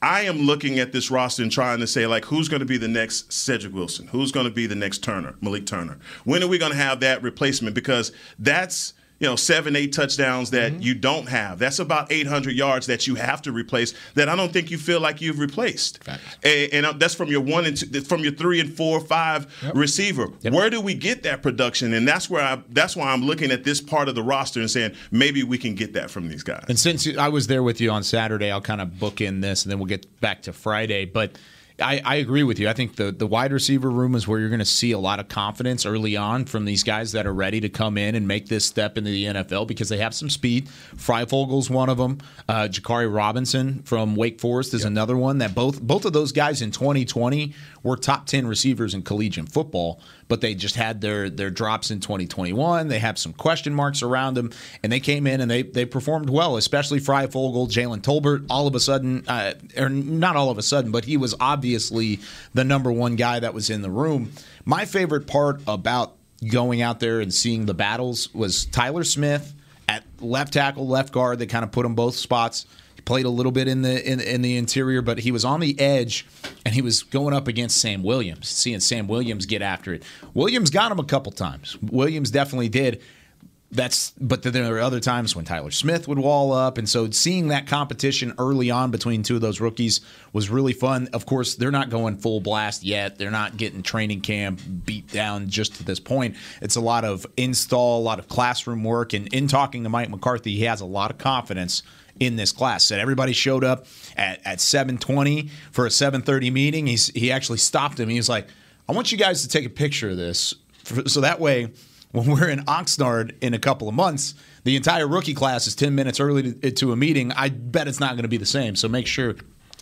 I am looking at this roster and trying to say, like, who's going to be the next Cedric Wilson? Who's going to be the next Turner, Malik Turner? When are we going to have that replacement? Because that's you know, seven, eight touchdowns that you don't have. That's about 800 yards that you have to replace that I don't think you feel like you've replaced. And, and uh, that's from your one and two, from your three and four, five receiver. Where do we get that production? And that's where I, that's why I'm looking at this part of the roster and saying maybe we can get that from these guys. And since I was there with you on Saturday, I'll kind of book in this, and then we'll get back to Friday. But I, I agree with you. I think the, the wide receiver room is where you're going to see a lot of confidence early on from these guys that are ready to come in and make this step into the NFL because they have some speed. Fryfogle's one of them. Uh, Jaquarii Roberson from Wake Forest is another one. That both both of those guys in 2020 were top 10 receivers in collegiate football, but they just had their their drops in 2021. They have some question marks around them, and they came in and they they performed well, especially Fryfogle, Jalen Tolbert. All of a sudden, uh, or not all of a sudden, but he was obviously the number one guy that was in the room. My favorite part about going out there and seeing the battles was Tyler Smith at left tackle, left guard. They kind of put him both spots. Played a little bit in the in, in the interior, but he was on the edge, and he was going up against Sam Williams. Seeing Sam Williams get after it. Williams got him a couple times. Williams definitely did. That's but then there are other times when Tyler Smith would wall up, and so seeing that competition early on between two of those rookies was really fun. Of course, they're not going full blast yet. They're not getting training camp beat down just to this point. It's a lot of install, a lot of classroom work, and in talking to Mike McCarthy, he has a lot of confidence in this class. Said everybody showed up at, at 7:20 for a 7:30 meeting. He's he actually stopped him. He was like, "I want you guys to take a picture of this, for, so that way." When we're in Oxnard in a couple of months, the entire rookie class is 10 minutes early to, to a meeting. I bet it's not going to be the same. So make sure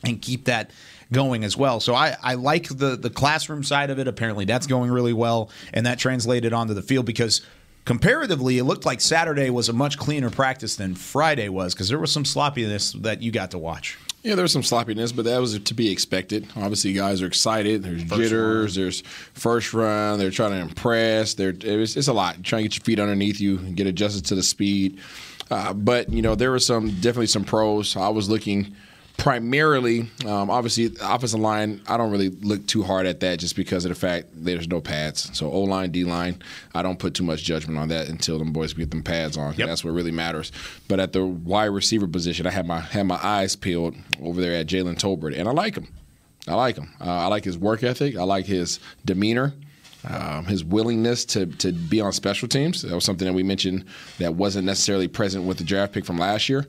and keep that going as well. So I, I like the the classroom side of it. Apparently that's going really well, and that translated onto the field because comparatively, it looked like Saturday was a much cleaner practice than Friday was because there was some sloppiness that you got to watch. Yeah, there was some sloppiness, but that was to be expected. Obviously, guys are excited. There's jitters. There's first run. They're trying to impress. They're it's, it's a lot. Trying to get your feet underneath you and get adjusted to the speed. Uh, but you know, there were some definitely some pros. I was looking primarily, um, obviously, offensive line. I don't really look too hard at that just because of the fact there's no pads. So O line, D line, I don't put too much judgment on that until them boys get them pads on. That's what really matters. But at the wide receiver position, I had my had my eyes peeled over there at Jalen Tolbert, and I like him. I like him. Uh, I like his work ethic. I like his demeanor. Um, his willingness to to be on special teams. That was something that we mentioned that wasn't necessarily present with the draft pick from last year.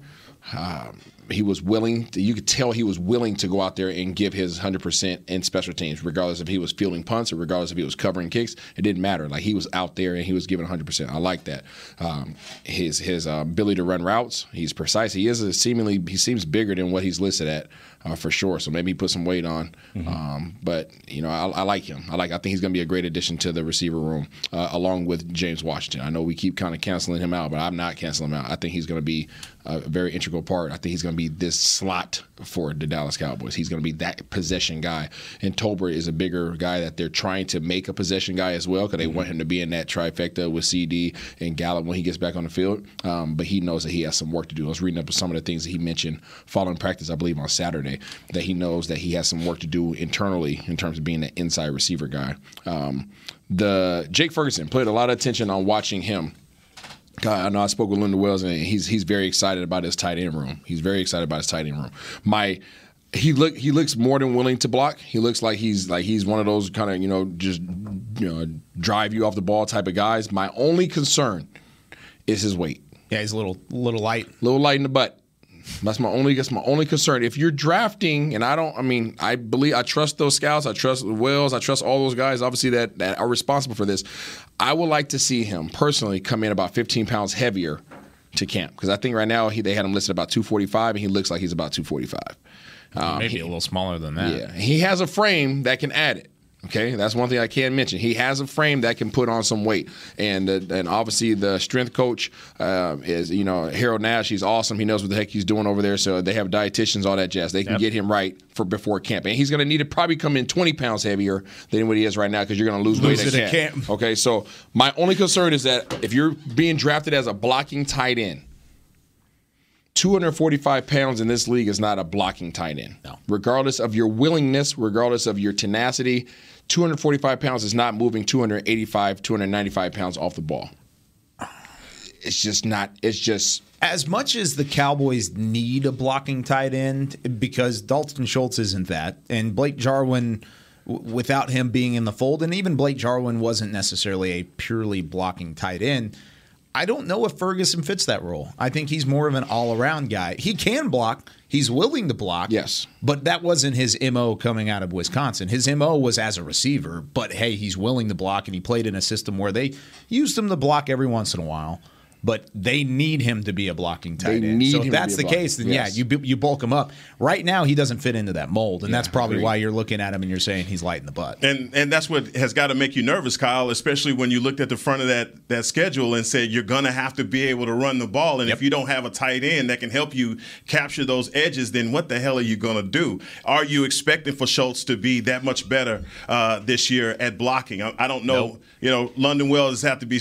Um, he was willing. To, you could tell he was willing to go out there and give his 100% in special teams, regardless if he was fielding punts or regardless if he was covering kicks. It didn't matter. Like he was out there and he was giving 100%. I like that. Um, his his uh, ability to run routes. He's precise. He is a seemingly he seems bigger than what he's listed at uh, for sure. So maybe he put some weight on. Um, but you know, I, I like him. I like. I think he's going to be a great addition to the receiver room, uh, along with James Washington. I know we keep kind of canceling him out, but I'm not canceling him out. I think he's going to be a very integral part. I think he's going to be this slot for the Dallas Cowboys. He's going to be that possession guy. And Tolbert is a bigger guy that they're trying to make a possession guy as well because they want him to be in that trifecta with CeeDee and Gallup when he gets back on the field. Um, but he knows that he has some work to do. I was reading up on some of the things that he mentioned following practice, I believe, on Saturday, that he knows that he has some work to do internally in terms of being an inside receiver guy. Um, the Jake Ferguson put a lot of attention on watching him I know I spoke with Lunda Wells, and he's he's very excited about his tight end room. He's very excited about his tight end room. My he look he looks more than willing to block. He looks like he's like he's one of those kind of you know just you know drive you off the ball type of guys. My only concern is his weight. Yeah, he's a little little light, little light in the butt. That's my only that's my only concern. If you're drafting, and I don't, I mean, I believe I trust those scouts, I trust Wells, I trust all those guys, obviously that that are responsible for this. I would like to see him personally come in about 15 pounds heavier to camp because I think right now he, they had him listed about 245, and he looks like he's about 245. Um, Maybe he- a little smaller than that. yeah, he has a frame that can add it. Okay, that's one thing I can mention. He has a frame that can put on some weight, and uh, and obviously the strength coach uh, is you know Harold Nash. He's awesome. He knows what the heck he's doing over there. So they have dietitians, all that jazz. They can Yep. get him right for before camp, and he's going to need to probably come in twenty pounds heavier than what he is right now because you're going to lose, Lose weight at camp. camp. Okay, so my only concern is that if you're being drafted as a blocking tight end. 245 pounds in this league is not a blocking tight end. No. Regardless of your willingness, regardless of your tenacity, 245 pounds is not moving 285, 295 pounds off the ball. It's just not, it's just. As much as the Cowboys need a blocking tight end, because Dalton Schultz isn't that, and Blake Jarwin, without him being in the fold, and even Blake Jarwin wasn't necessarily a purely blocking tight end. I don't know if Ferguson fits that role. I think he's more of an all-around guy. He can block. He's willing to block. Yes. But that wasn't his MO coming out of Wisconsin. His MO was as a receiver, but hey, he's willing to block and he played in a system where they used him to block every once in a while. But they need him to be a blocking tight They end. need so if that's the blocker. case, then Yes. yeah, you you bulk him up. Right now, he doesn't fit into that mold, and that's probably why you're looking at him and you're saying he's light in the butt. And and that's what has got to make you nervous, Kyle, especially when you looked at the front of that that schedule and said you're going to have to be able to run the ball. And if you don't have a tight end that can help you capture those edges, then what the hell are you going to do? Are you expecting for Schultz to be that much better uh, this year at blocking? I, I don't know. You know, Lunda Wells have to be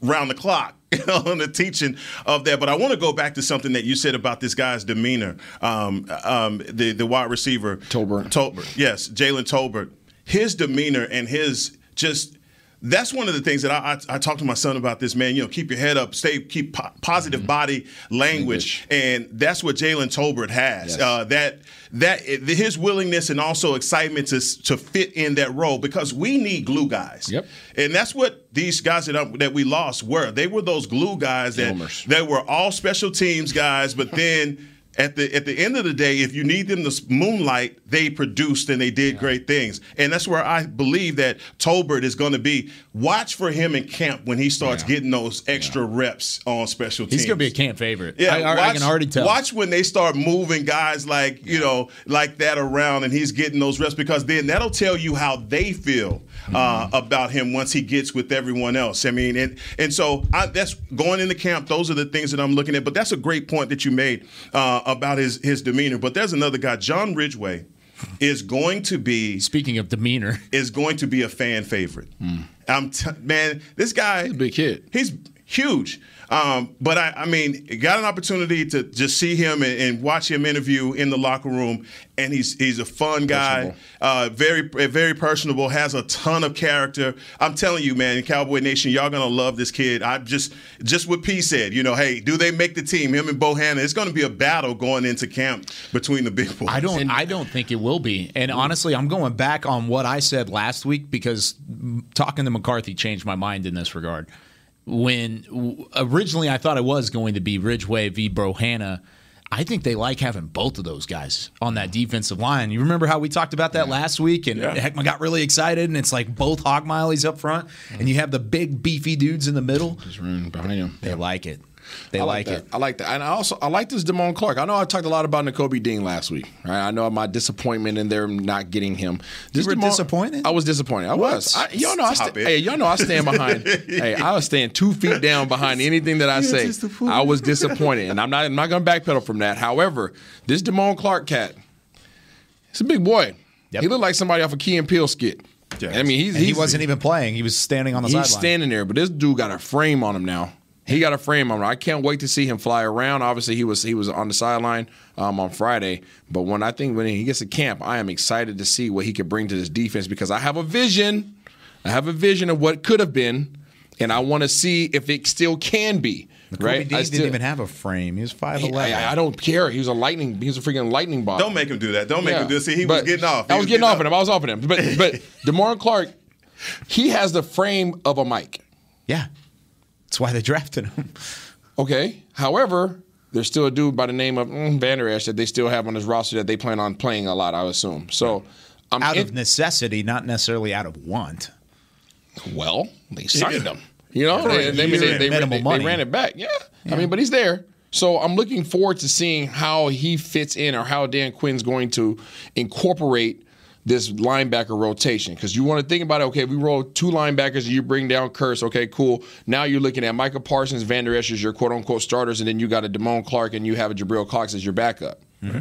round the clock on the teaching of that. But I want to go back to something that you said about this guy's demeanor. Um, um, the the wide receiver Tolbert. Tolbert, yes, Jalen Tolbert. His demeanor and his just. That's one of the things that I, I, I talk to my son about this, man. You know, keep your head up, stay, keep po- positive Mm-hmm. body language, and that's what Jalen Tolbert has. Yes. Uh, that that his willingness and also excitement to to fit in that role because we need glue guys. Yep. And that's what these guys that, I- that we lost were. They were those glue guys that that were all special teams guys, but then at the at the end of the day, if you need them to moonlight, they produced and they did great things. And that's where I believe that Tolbert is going to be. Watch for him in camp when he starts getting those extra reps on special teams. He's going to be a camp favorite. Yeah, I, I- I can already tell. Watch when they start moving guys like you know like that around, and he's getting those reps because then that'll tell you how they feel uh, Mm-hmm. about him once he gets with everyone else. I mean, and and so I, that's going into camp. Those are the things that I'm looking at. But that's a great point that you made uh, about his his demeanor. But there's another guy, John Ridgeway, is going to be speaking of demeanor is going to be a fan favorite. Hmm. I'm t- man, this guy, big kid. He's huge. Um, but I, I mean, got an opportunity to just see him and, and watch him interview in the locker room, and he's he's a fun guy, uh, very very personable, has a ton of character. I'm telling you, man, Cowboy Nation, y'all gonna love this kid. I just just what P said, you know, hey, do they make the team? Him and Bohanna, it's gonna be a battle going into camp between the big boys. I don't. I don't think it will be. And honestly, I'm going back on what I said last week because talking to McCarthy changed my mind in this regard. When originally I thought it was going to be Ridgeway v. Bohanna. I think they like having both of those guys on that defensive line. You remember how we talked about that last week, and Yeah. Heckman got really excited, and it's like both hog mileys up front, and you have the big beefy dudes in the middle. Just running behind him. They like it. They I like, that. it. I like that. And I also I like this Damone Clark. I know I talked a lot about Nakobe Dean last week. Right? I know my disappointment in them not getting him. This were Damone- disappointed? I was disappointed. I What? was. I, y'all know I Stop it. hey, y'all know I stand behind hey, I was staying two feet down behind anything that I say. I was disappointed. And I'm not I'm not gonna backpedal from that. However, this Damone Clark cat, he's a big boy. He looked like somebody off a Key and Peele skit. I mean, he's, And he wasn't even playing; he was standing on the He's sideline. standing there, but this dude got a frame on him now. He got a frame on. I can't wait to see him fly around. Obviously, he was he was on the sideline um, on Friday, but when I think when he gets to camp, I am excited to see what he could bring to this defense because I have a vision. I have a vision of what could have been, and I want to see if it still can be. right? Dean I didn't even have a frame. He was five eleven. I, I don't care. He was a lightning. He was a freaking lightning bomb. Don't make him do that. Don't make Yeah. him do it. See, he was getting off. I He was getting off getting on him. I was off on him. But but Demar Clark, he has the frame of a mic. Yeah, that's why they drafted him. Okay. However, there's still a dude by the name of mm, Vander Esch that they still have on his roster that they plan on playing a lot. I assume. So. I'm out in- of necessity, not necessarily out of want. Well, they signed him. You know, For they, they, they, they, minimal they- they ran it back. Yeah. I mean, but he's there. So I'm looking forward to seeing how he fits in or how Dan Quinn's going to incorporate this linebacker rotation. Because you want to think about it, okay, we roll two linebackers and you bring down Kearse, okay, cool. Now you're looking at Micah Parsons, Van Der Esch as your quote unquote starters, and then you got a Damone Clark and you have a Jabril Cox as your backup. Mm-hmm.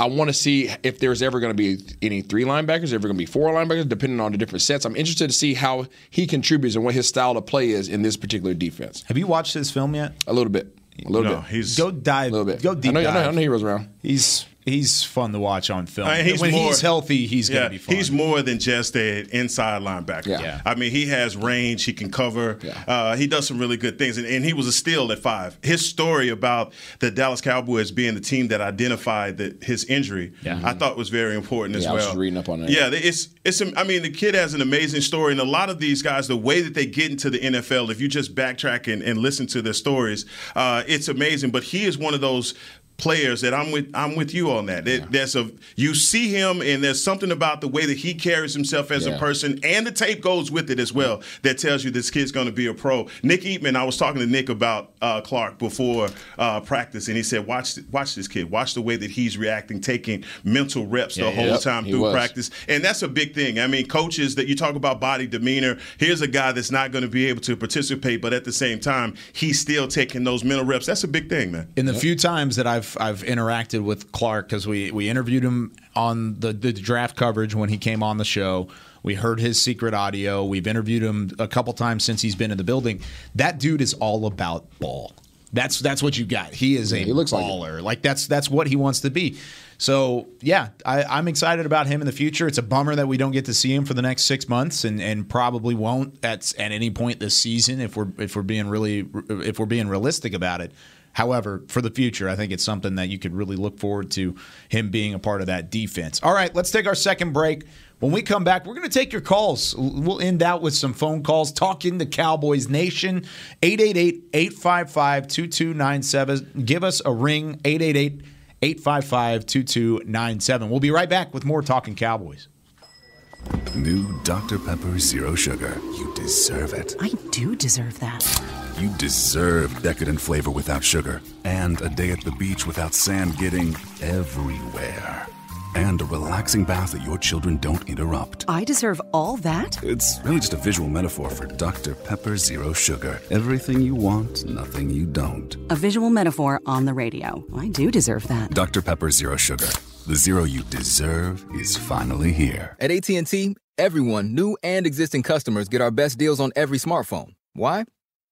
I want to see if there's ever going to be any three linebackers, ever going to be four linebackers, depending on the different sets. I'm interested to see how he contributes and what his style of play is in this particular defense. Have you watched his film yet? A little bit. A little No, bit. he's Go dive. a little bit. Go deep I know, I know, dive. I know he was around. He's he's fun to watch on film. I mean, he's when more- he's healthy, he's yeah, going to be fun. He's more than just an inside linebacker. Yeah. Yeah. I mean, he has range. He can cover. Uh, he does some really good things, and, and he was a steal at five. His story about the Dallas Cowboys being the team that identified that his injury, Yeah. I thought was very important as Yeah, I well. was reading up on that. Yeah, it's it's. I mean, the kid has an amazing story, and a lot of these guys, the way that they get into the NFL, if you just backtrack and, and listen to their stories, uh, it's amazing. But he is one of those players that I'm with I'm with you on that. There- There's a you see him and there's something about the way that he carries himself as Yeah. a person and the tape goes with it as well that tells you this kid's going to be a pro. Nick Eatman, I was talking to Nick about uh, Clark before uh, practice and he said watch watch this kid. Watch the way that he's reacting, taking mental reps Yeah, the whole yep, time through practice. And that's a big thing. I mean, coaches that you talk about body demeanor, here's a guy that's not going to be able to participate but at the same time, he's still taking those mental reps. That's a big thing, man. In the few times that I've I've interacted with Clark, because we we interviewed him on the, the draft coverage when he came on the show. We heard his secret audio. We've interviewed him a couple times since he's been in the building. That dude is all about ball. That's that's what you got. He is a he looks like baller. Like, that's that's what he wants to be. So yeah, I, I'm excited about him in the future. It's a bummer that we don't get to see him for the next six months, and, and probably won't at at any point this season if we're if we're being really if we're being realistic about it. However, for the future, I think it's something that you could really look forward to him being a part of that defense. All right, let's take our second break. When we come back, we're going to take your calls. We'll end out with some phone calls, talking to Cowboys Nation. 888 855 2297. Give us a ring, 888 855 2297. We'll be right back with more Talking Cowboys. New Dr. Pepper Zero Sugar. You deserve it. I do deserve that. You deserve decadent flavor without sugar. And a day at the beach without sand getting everywhere. And a relaxing bath that your children don't interrupt. I deserve all that? It's really just a visual metaphor for Dr. Pepper Zero Sugar. Everything you want, nothing you don't. A visual metaphor on the radio. I do deserve that. Dr. Pepper Zero Sugar. The zero you deserve is finally here. At AT&T, everyone, new and existing customers get our best deals on every smartphone. Why?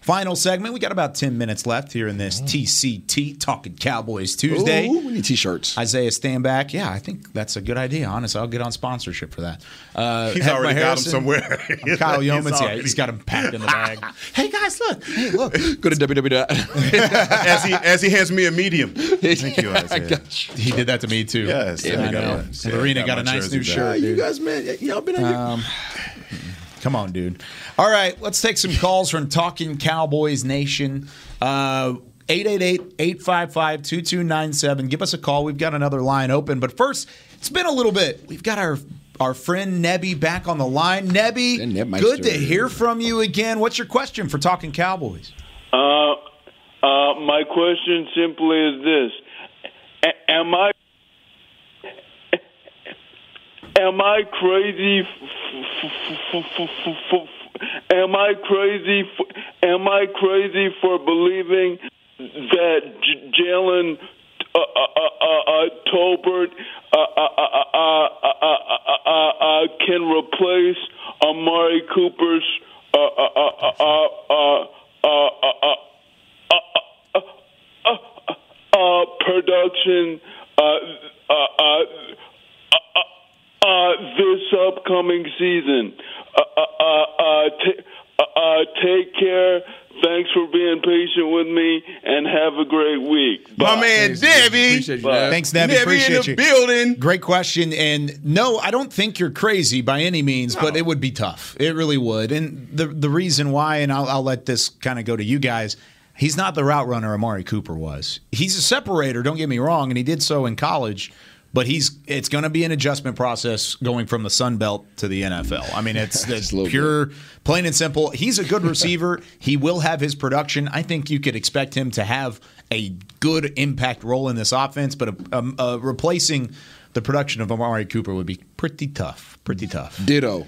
Final segment. We got about 10 minutes left here in this TCT, Talking Cowboys Tuesday. Ooh, we need t-shirts. Isaiah Stanback. Yeah, I think that's a good idea. Honestly, I'll get on sponsorship for that. Uh, He's Heckma already got 'em Harrison. somewhere. I'm Kyle He's Youmans. Yeah, he's got them packed in the bag. hey guys, look. Hey, look. Go to www. as he as he hands me a medium. Thank you, Isaiah. He did that to me too. Yes, I there we know. Yeah, Arena got got a nice new back. shirt. you guys, man, y'all been on your Um, come on, dude. All right, let's take some calls from Talking Cowboys Nation. Uh 888-855-2297. Give us a call. We've got another line open. But first, it's been a little bit. We've got our our friend Nebby back on the line. Nebby, good to hear from you again. What's your question for Talking Cowboys? Uh, uh, my question simply is this: A- Am I Am I crazy? Am I crazy? Am I crazy for believing that J- Jalen uh, uh, uh, Tolbert can replace Amari Cooper's production? Uh, this upcoming season. Uh, uh, uh, uh, t- uh, uh, take care. Thanks for being patient with me, and have a great week. My man Debbie. Thanks, Nebby. Nebby Appreciate in the you. building. Great question. And no, I don't think you're crazy by any means, but it would be tough. It really would. And the the reason why, and I'll, I'll let this kind of go to you guys. He's not the route runner Amari Cooper was. He's a separator. Don't get me wrong, and he did so in college. But he's it's going to be an adjustment process going from the Sun Belt to the NFL. I mean, it's, it's pure, plain and simple. He's a good receiver. he will have his production. I think you could expect him to have a good impact role in this offense. But um, uh, replacing the production of Amari Cooper would be pretty tough. Pretty tough. Ditto.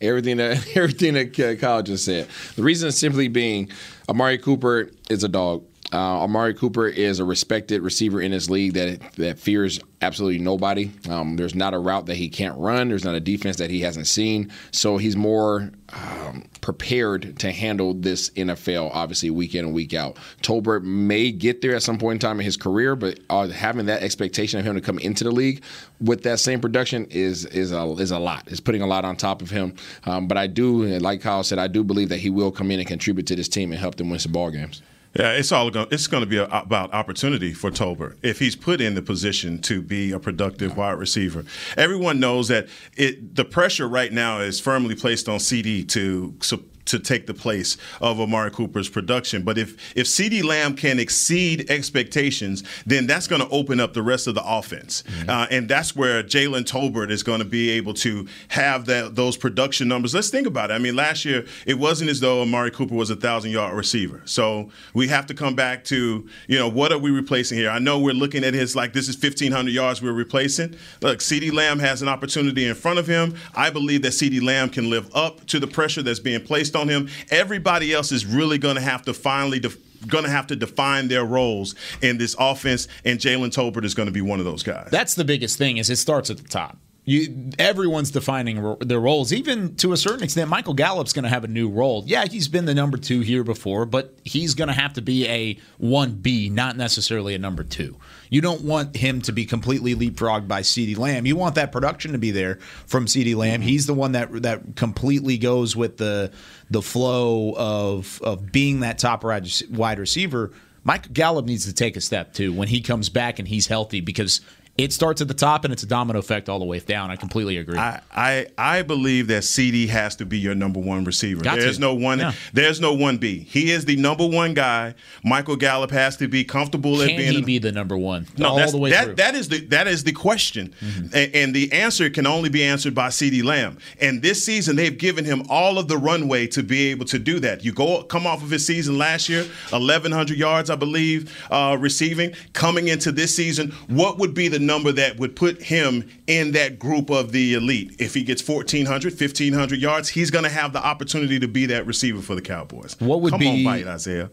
Everything that everything that Kyle just said. The reason simply being, Amari Cooper is a dog. Uh, Amari Cooper is a respected receiver in his league that that fears absolutely nobody. Um, there's not a route that he can't run. There's not a defense that he hasn't seen. So he's more um, prepared to handle this NFL, obviously week in and week out. Tolbert may get there at some point in time in his career, but uh, having that expectation of him to come into the league with that same production is is a is a lot. It's putting a lot on top of him. Um, but I do, like Kyle said, I do believe that he will come in and contribute to this team and help them win some ball games. Yeah, it's all going. It's going to be a, about opportunity for Tober if he's put in the position to be a productive wide receiver. Everyone knows that it. The pressure right now is firmly placed on CeeDee to. So, to take the place of Amari Cooper's production. But if if CeeDee Lamb can exceed expectations, then that's going to open up the rest of the offense, uh, and that's where Jalen Tolbert is going to be able to have that those production numbers. Let's think about it. I mean, last year it wasn't as though Amari Cooper was a thousand yard receiver. So we have to come back to you know what are we replacing here? I know we're looking at his like this is fifteen hundred yards we're replacing. Look, CeeDee Lamb has an opportunity in front of him. I believe that CeeDee Lamb can live up to the pressure that's being placed on him. Everybody else is really going to have to finally. Going to have to define their roles in this offense, and Jalen Tolbert is going to be one of those guys. That's the biggest thing is it starts at the top. You, everyone's defining ro- their roles, even to a certain extent. Michael Gallup's going to have a new role. Yeah, he's been the number two here before, but he's going to have to be a one B, not necessarily a number two. You don't want him to be completely leapfrogged by Ceedee Lamb. You want that production to be there from Ceedee Lamb. Mm-hmm. He's the one that that completely goes with the the flow of of being that top wide wide receiver. Mike Gallup needs to take a step too when he comes back and he's healthy because it starts at the top and it's a domino effect all the way down. I completely agree. I, I I believe that CeeDee has to be your number one receiver. Got there's to. no one. Yeah. There's no one B. He is the number one guy. Michael Gallup has to be comfortable at Can he be the number one no, all the way that, through? that is the that is the question, and, and the answer can only be answered by CeeDee Lamb. And this season, they've given him all of the runway to be able to do that. You go come off of his season last year, 1,100 yards, I believe, uh, receiving. Coming into this season, what would be the number that would put him in that group of the elite. If he gets 1,400, 1,500 yards, he's going to have the opportunity to be that receiver for the Cowboys. What would Come be- on, bite, Isaiah.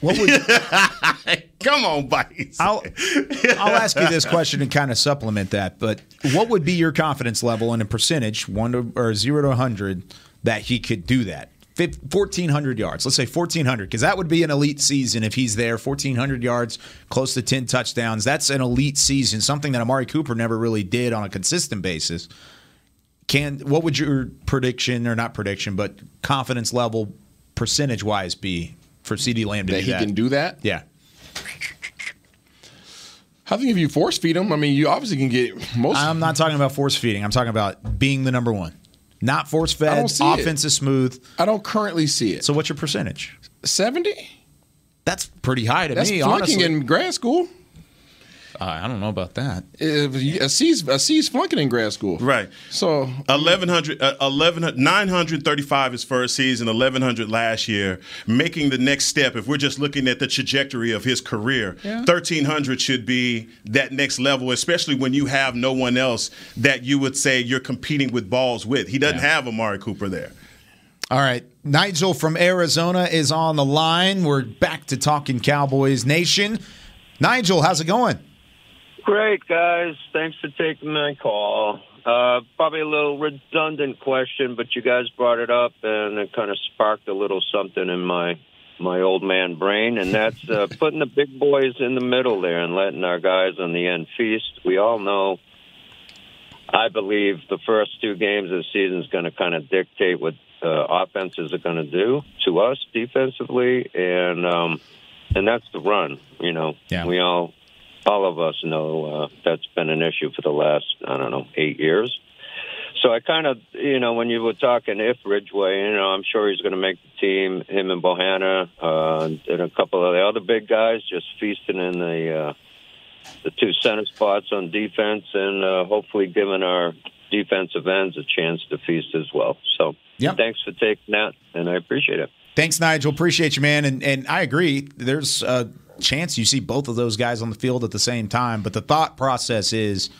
What would Come on, bite. I'll I'll ask you this question and kind of supplement that. But what would be your confidence level in a percentage, one to or zero to hundred, that he could do that? Fourteen hundred yards. Let's say fourteen hundred, because that would be an elite season if he's there. Fourteen hundred yards, close to ten touchdowns. That's an elite season. Something that Amari Cooper never really did on a consistent basis. Can what would your prediction or not prediction, but confidence level percentage wise be for CeeDee Lamb to That do he that? can do that? Yeah. I think if you force feed him, I mean, you obviously can get most. I'm not talking about force feeding. I'm talking about being the number one. Not force fed. see it. Offense is smooth. I don't currently see it. So what's your percentage? Seventy. That's pretty high to That's me. honestly. in grad school. Uh, I don't know about that. A C's, a C's flunking in grad school. Right. So 1100 uh, 1100 935 his first season, 1100 last year, making the next step if we're just looking at the trajectory of his career. Yeah. 1300 should be that next level, especially when you have no one else that you would say you're competing with balls with. He doesn't have Amari Cooper there. All right. Nigel from Arizona is on the line. We're back to talking Cowboys Nation. Nigel, how's it going? Great, guys. Thanks for taking my call. Uh, probably a little redundant question, but you guys brought it up, and it kind of sparked a little something in my my old man brain, and that's uh, putting the big boys in the middle there and letting our guys on the end feast. We all know. I believe the first two games of the season is going to kind of dictate what uh, offenses are going to do to us defensively, and um, and that's the run. You know, Yeah. we all all of us know uh, that's been an issue for the last I don't know eight years. So I kind of, you know, when you were talking if Ridgeway, you know, I'm sure he's going to make the team. Him and Bohanna uh, and a couple of the other big guys just feasting in the uh, the two center spots on defense, and uh, hopefully giving our defensive ends a chance to feast as well. So Yep. thanks for taking that, and I appreciate it. Thanks, Nigel. Appreciate you, man. And and I agree. There's a chance you see both of those guys on the field at the same time. But the thought process is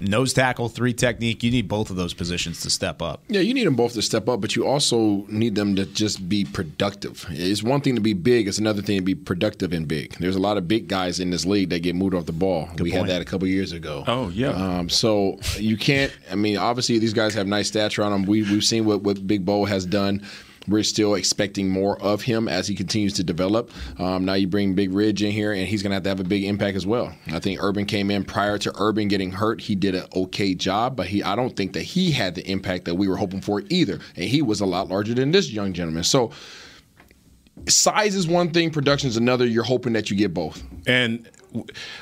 nose tackle, three technique. You need both of those positions to step up. Yeah, you need them both to step up, but you also need them to just be productive. It's one thing to be big; it's another thing to be productive and big. There's a lot of big guys in this league that get moved off the ball. we had that a couple years ago. Oh, yeah. Um, so you can't. I mean, obviously these guys have nice stats around them. We we've seen what what Big Bo has done. We're still expecting more of him as he continues to develop. Um, now you bring Big Ridge in here, and he's going to have to have a big impact as well. I think Urban came in prior to Urban getting hurt. He did an okay job, but he I don't think that he had the impact that we were hoping for either. And he was a lot larger than this young gentleman. So size is one thing, production is another. You're hoping that you get both. And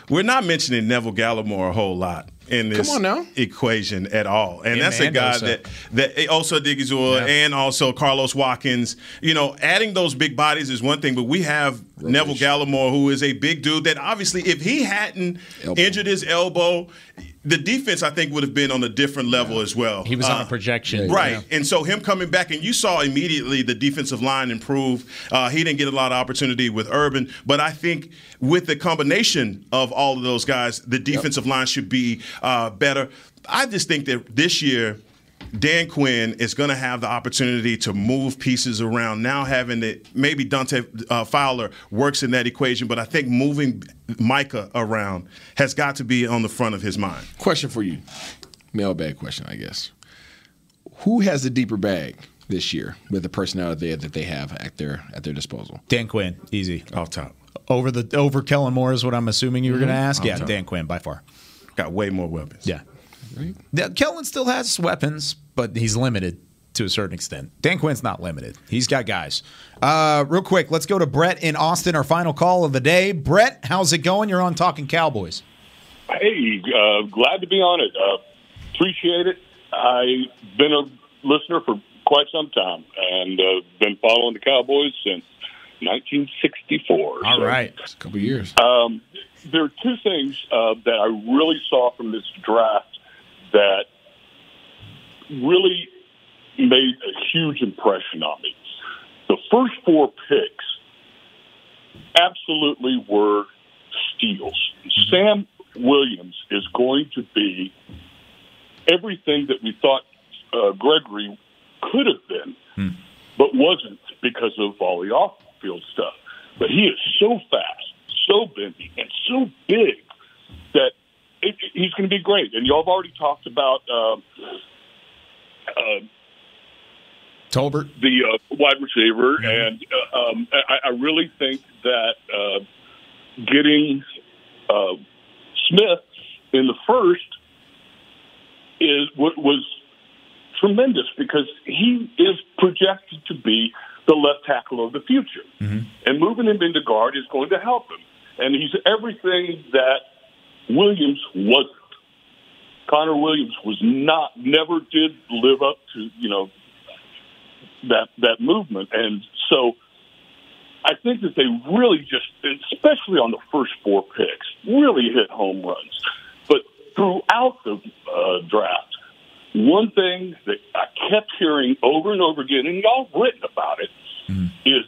we're not mentioning Neville Gallimore a whole lot in this Come on now. equation at all. And Him that's a guy Osa. that that eh, also Odighizuwa and also Carlos Watkins. You know, adding those big bodies is one thing, but we have Neville Gallimore, who is a big dude that obviously, if he hadn't injured his elbow, the defense I think would have been on a different level as well. He was on a projection. right? Yeah. And so him coming back, and you saw immediately the defensive line improve. Uh, he didn't get a lot of opportunity with Urban, but I think with the combination of all of those guys, the defensive line should be uh, better. I just think that this year. Dan Quinn is going to have the opportunity to move pieces around. Now, having that maybe Dante uh, Fowler works in that equation, but I think moving Micah around has got to be on the front of his mind. Question for you, mailbag question, I guess. Who has the deeper bag this year with the personnel there that they have at their at their disposal? Dan Quinn, easy off top. Over the over Kellen Moore is what I'm assuming you were going to Mhm. ask. Off Yeah, top. Dan Quinn by far. Got way more weapons. Yeah. Yeah, Kellen still has weapons, but he's limited to a certain extent. Dan Quinn's not limited. He's got guys. Uh, real quick, let's go to Brett in Austin, our final call of the day. Brett, how's it going? You're on Talking Cowboys. Hey, uh, glad to be on it. Uh, appreciate it. I've been a listener for quite some time and uh, been following the Cowboys since 1964. All So, right, a couple years. Um, there are two things uh, that I really saw from this draft that really made a huge impression on me. The first four picks absolutely were steals. Sam Williams is going to be everything that we thought uh, Gregory could have been, but wasn't because of all the off-field stuff. But he is so fast, so bendy, and so big it, he's going to be great. And y'all have already talked about uh, uh, Tolbert, the uh, wide receiver, and uh, um, I, I really think that uh, getting uh, Smith in the first is what was tremendous because he is projected to be the left tackle of the future, and moving him into guard is going to help him. And he's everything that Williams wasn't. Connor Williams was not, never did live up to you know that that movement, and so I think that they really just, especially on the first four picks, really hit home runs. But throughout the uh, draft, one thing that I kept hearing over and over again, and y'all written about it, is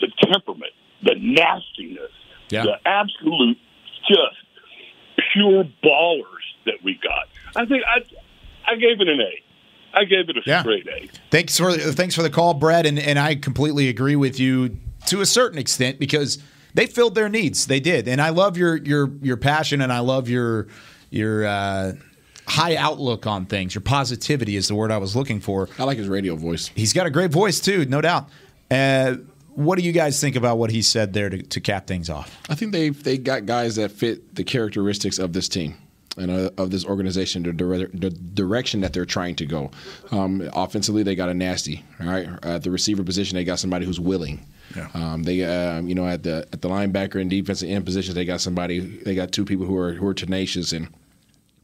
the temperament, the nastiness, Yeah. the absolute just pure ballers that we got. I think I I gave it an A. I gave it a Yeah. straight A. Thanks for thanks for the call, Brad, and, and I completely agree with you to a certain extent because they filled their needs. They did, and I love your your your passion, and I love your your uh, high outlook on things. Your positivity is the word I was looking for. I like his radio voice. He's got a great voice too, no doubt. Uh, what do you guys think about what he said there to, to cap things off? I think they they got guys that fit the characteristics of this team and uh, of this organization, the, dire- the direction that they're trying to go. Um, offensively, they got a nasty. All right, at the receiver position, they got somebody who's willing. Um, they, um, you know, at the at the linebacker and defensive end positions, they got somebody. They got two people who are who are tenacious and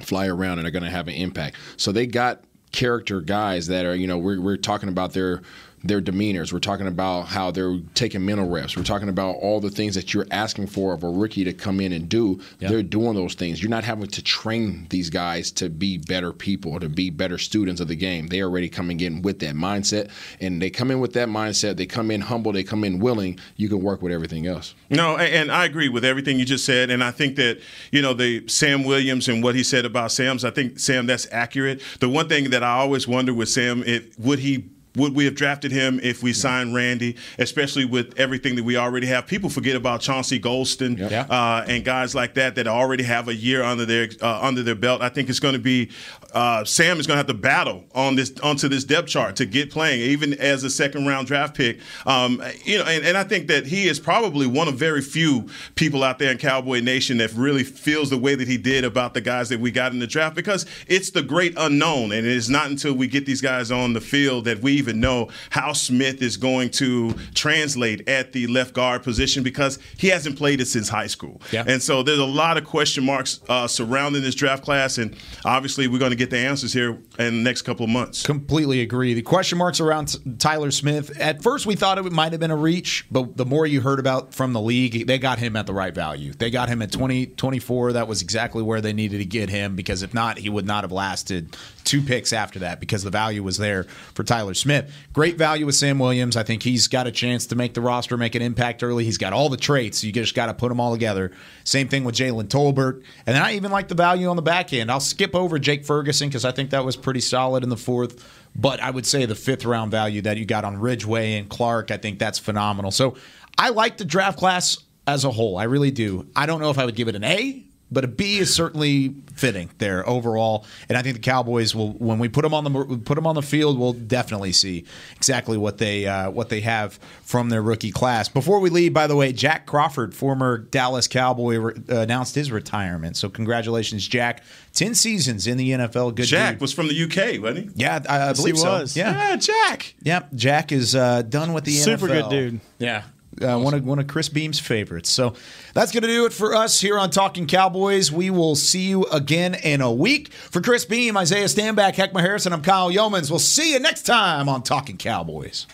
fly around and are going to have an impact. So they got character guys that are, you know, we're, we're talking about their their demeanors. We're talking about how they're taking mental reps. We're talking about all the things that you're asking for of a rookie to come in and do. They're doing those things. You're not having to train these guys to be better people, to be better students of the game. They are already coming in with that mindset, and they come in with that mindset. They come in humble. They come in willing. You can work with everything else. No, and I agree with everything you just said, and I think that you know the Sam Williams and what he said about Sam's. I think Sam that's accurate. The one thing that I always wonder with Sam, if would he. Would we have drafted him if we signed Randy, especially with everything that we already have? People forget about Chauncey Golston uh, and guys like that that already have a year under their uh, under their belt. I think it's going to be uh, Sam is going to have to battle on this onto this depth chart to get playing, even as a second round draft pick. Um, you know, and, and I think that he is probably one of very few people out there in Cowboy Nation that really feels the way that he did about the guys that we got in the draft because it's the great unknown, and it is not until we get these guys on the field that we even know how Smith is going to translate at the left guard position because he hasn't played it since high school. Yeah. And so there's a lot of question marks uh, surrounding this draft class, and obviously we're going to get the answers here in the next couple of months. Completely agree. The question marks around Tyler Smith. At first, we thought it might have been a reach, but the more you heard about from the league, they got him at the right value. They got him at 20, 24. That was exactly where they needed to get him because if not, he would not have lasted two picks after that because the value was there for Tyler Smith. Great value with Sam Williams. I think he's got a chance to make the roster, make an impact early. He's got all the traits. You just got to put them all together. Same thing with Jalen Tolbert. And then I even like the value on the back end. I'll skip over Jake Ferguson because I think that was pretty solid in the fourth. But I would say the fifth round value that you got on Ridgeway and Clark, I think that's phenomenal. So I like the draft class as a whole. I really do. I don't know if I would give it an A, but a B is certainly fitting there overall. And I think the Cowboys will, when we put them on the put them on the field, we'll definitely see exactly what they uh, what they have from their rookie class. Before we leave, by the way, Jack Crawford, former Dallas Cowboy, re- uh, announced his retirement. So congratulations, Jack. Ten seasons in the NFL. Good. Jack dude. was from the UK, wasn't he? Yeah, I, I Yes, believe he so. was. Yeah. Yeah, Jack. Yep, Jack is uh, done with the NFL. Super NFL. good dude. Yeah. Uh, one of one of Chris Beam's favorites. So that's going to do it for us here on Talking Cowboys. We will see you again in a week. For Chris Beam, Isaiah Stanback, Heckma Harrison, I'm Kyle Youmans. We'll see you next time on Talking Cowboys.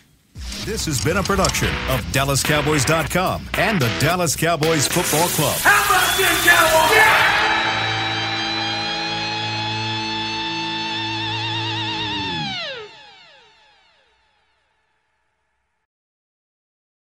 This has been a production of DallasCowboys.com and the Dallas Cowboys Football Club. How about this, Cowboys?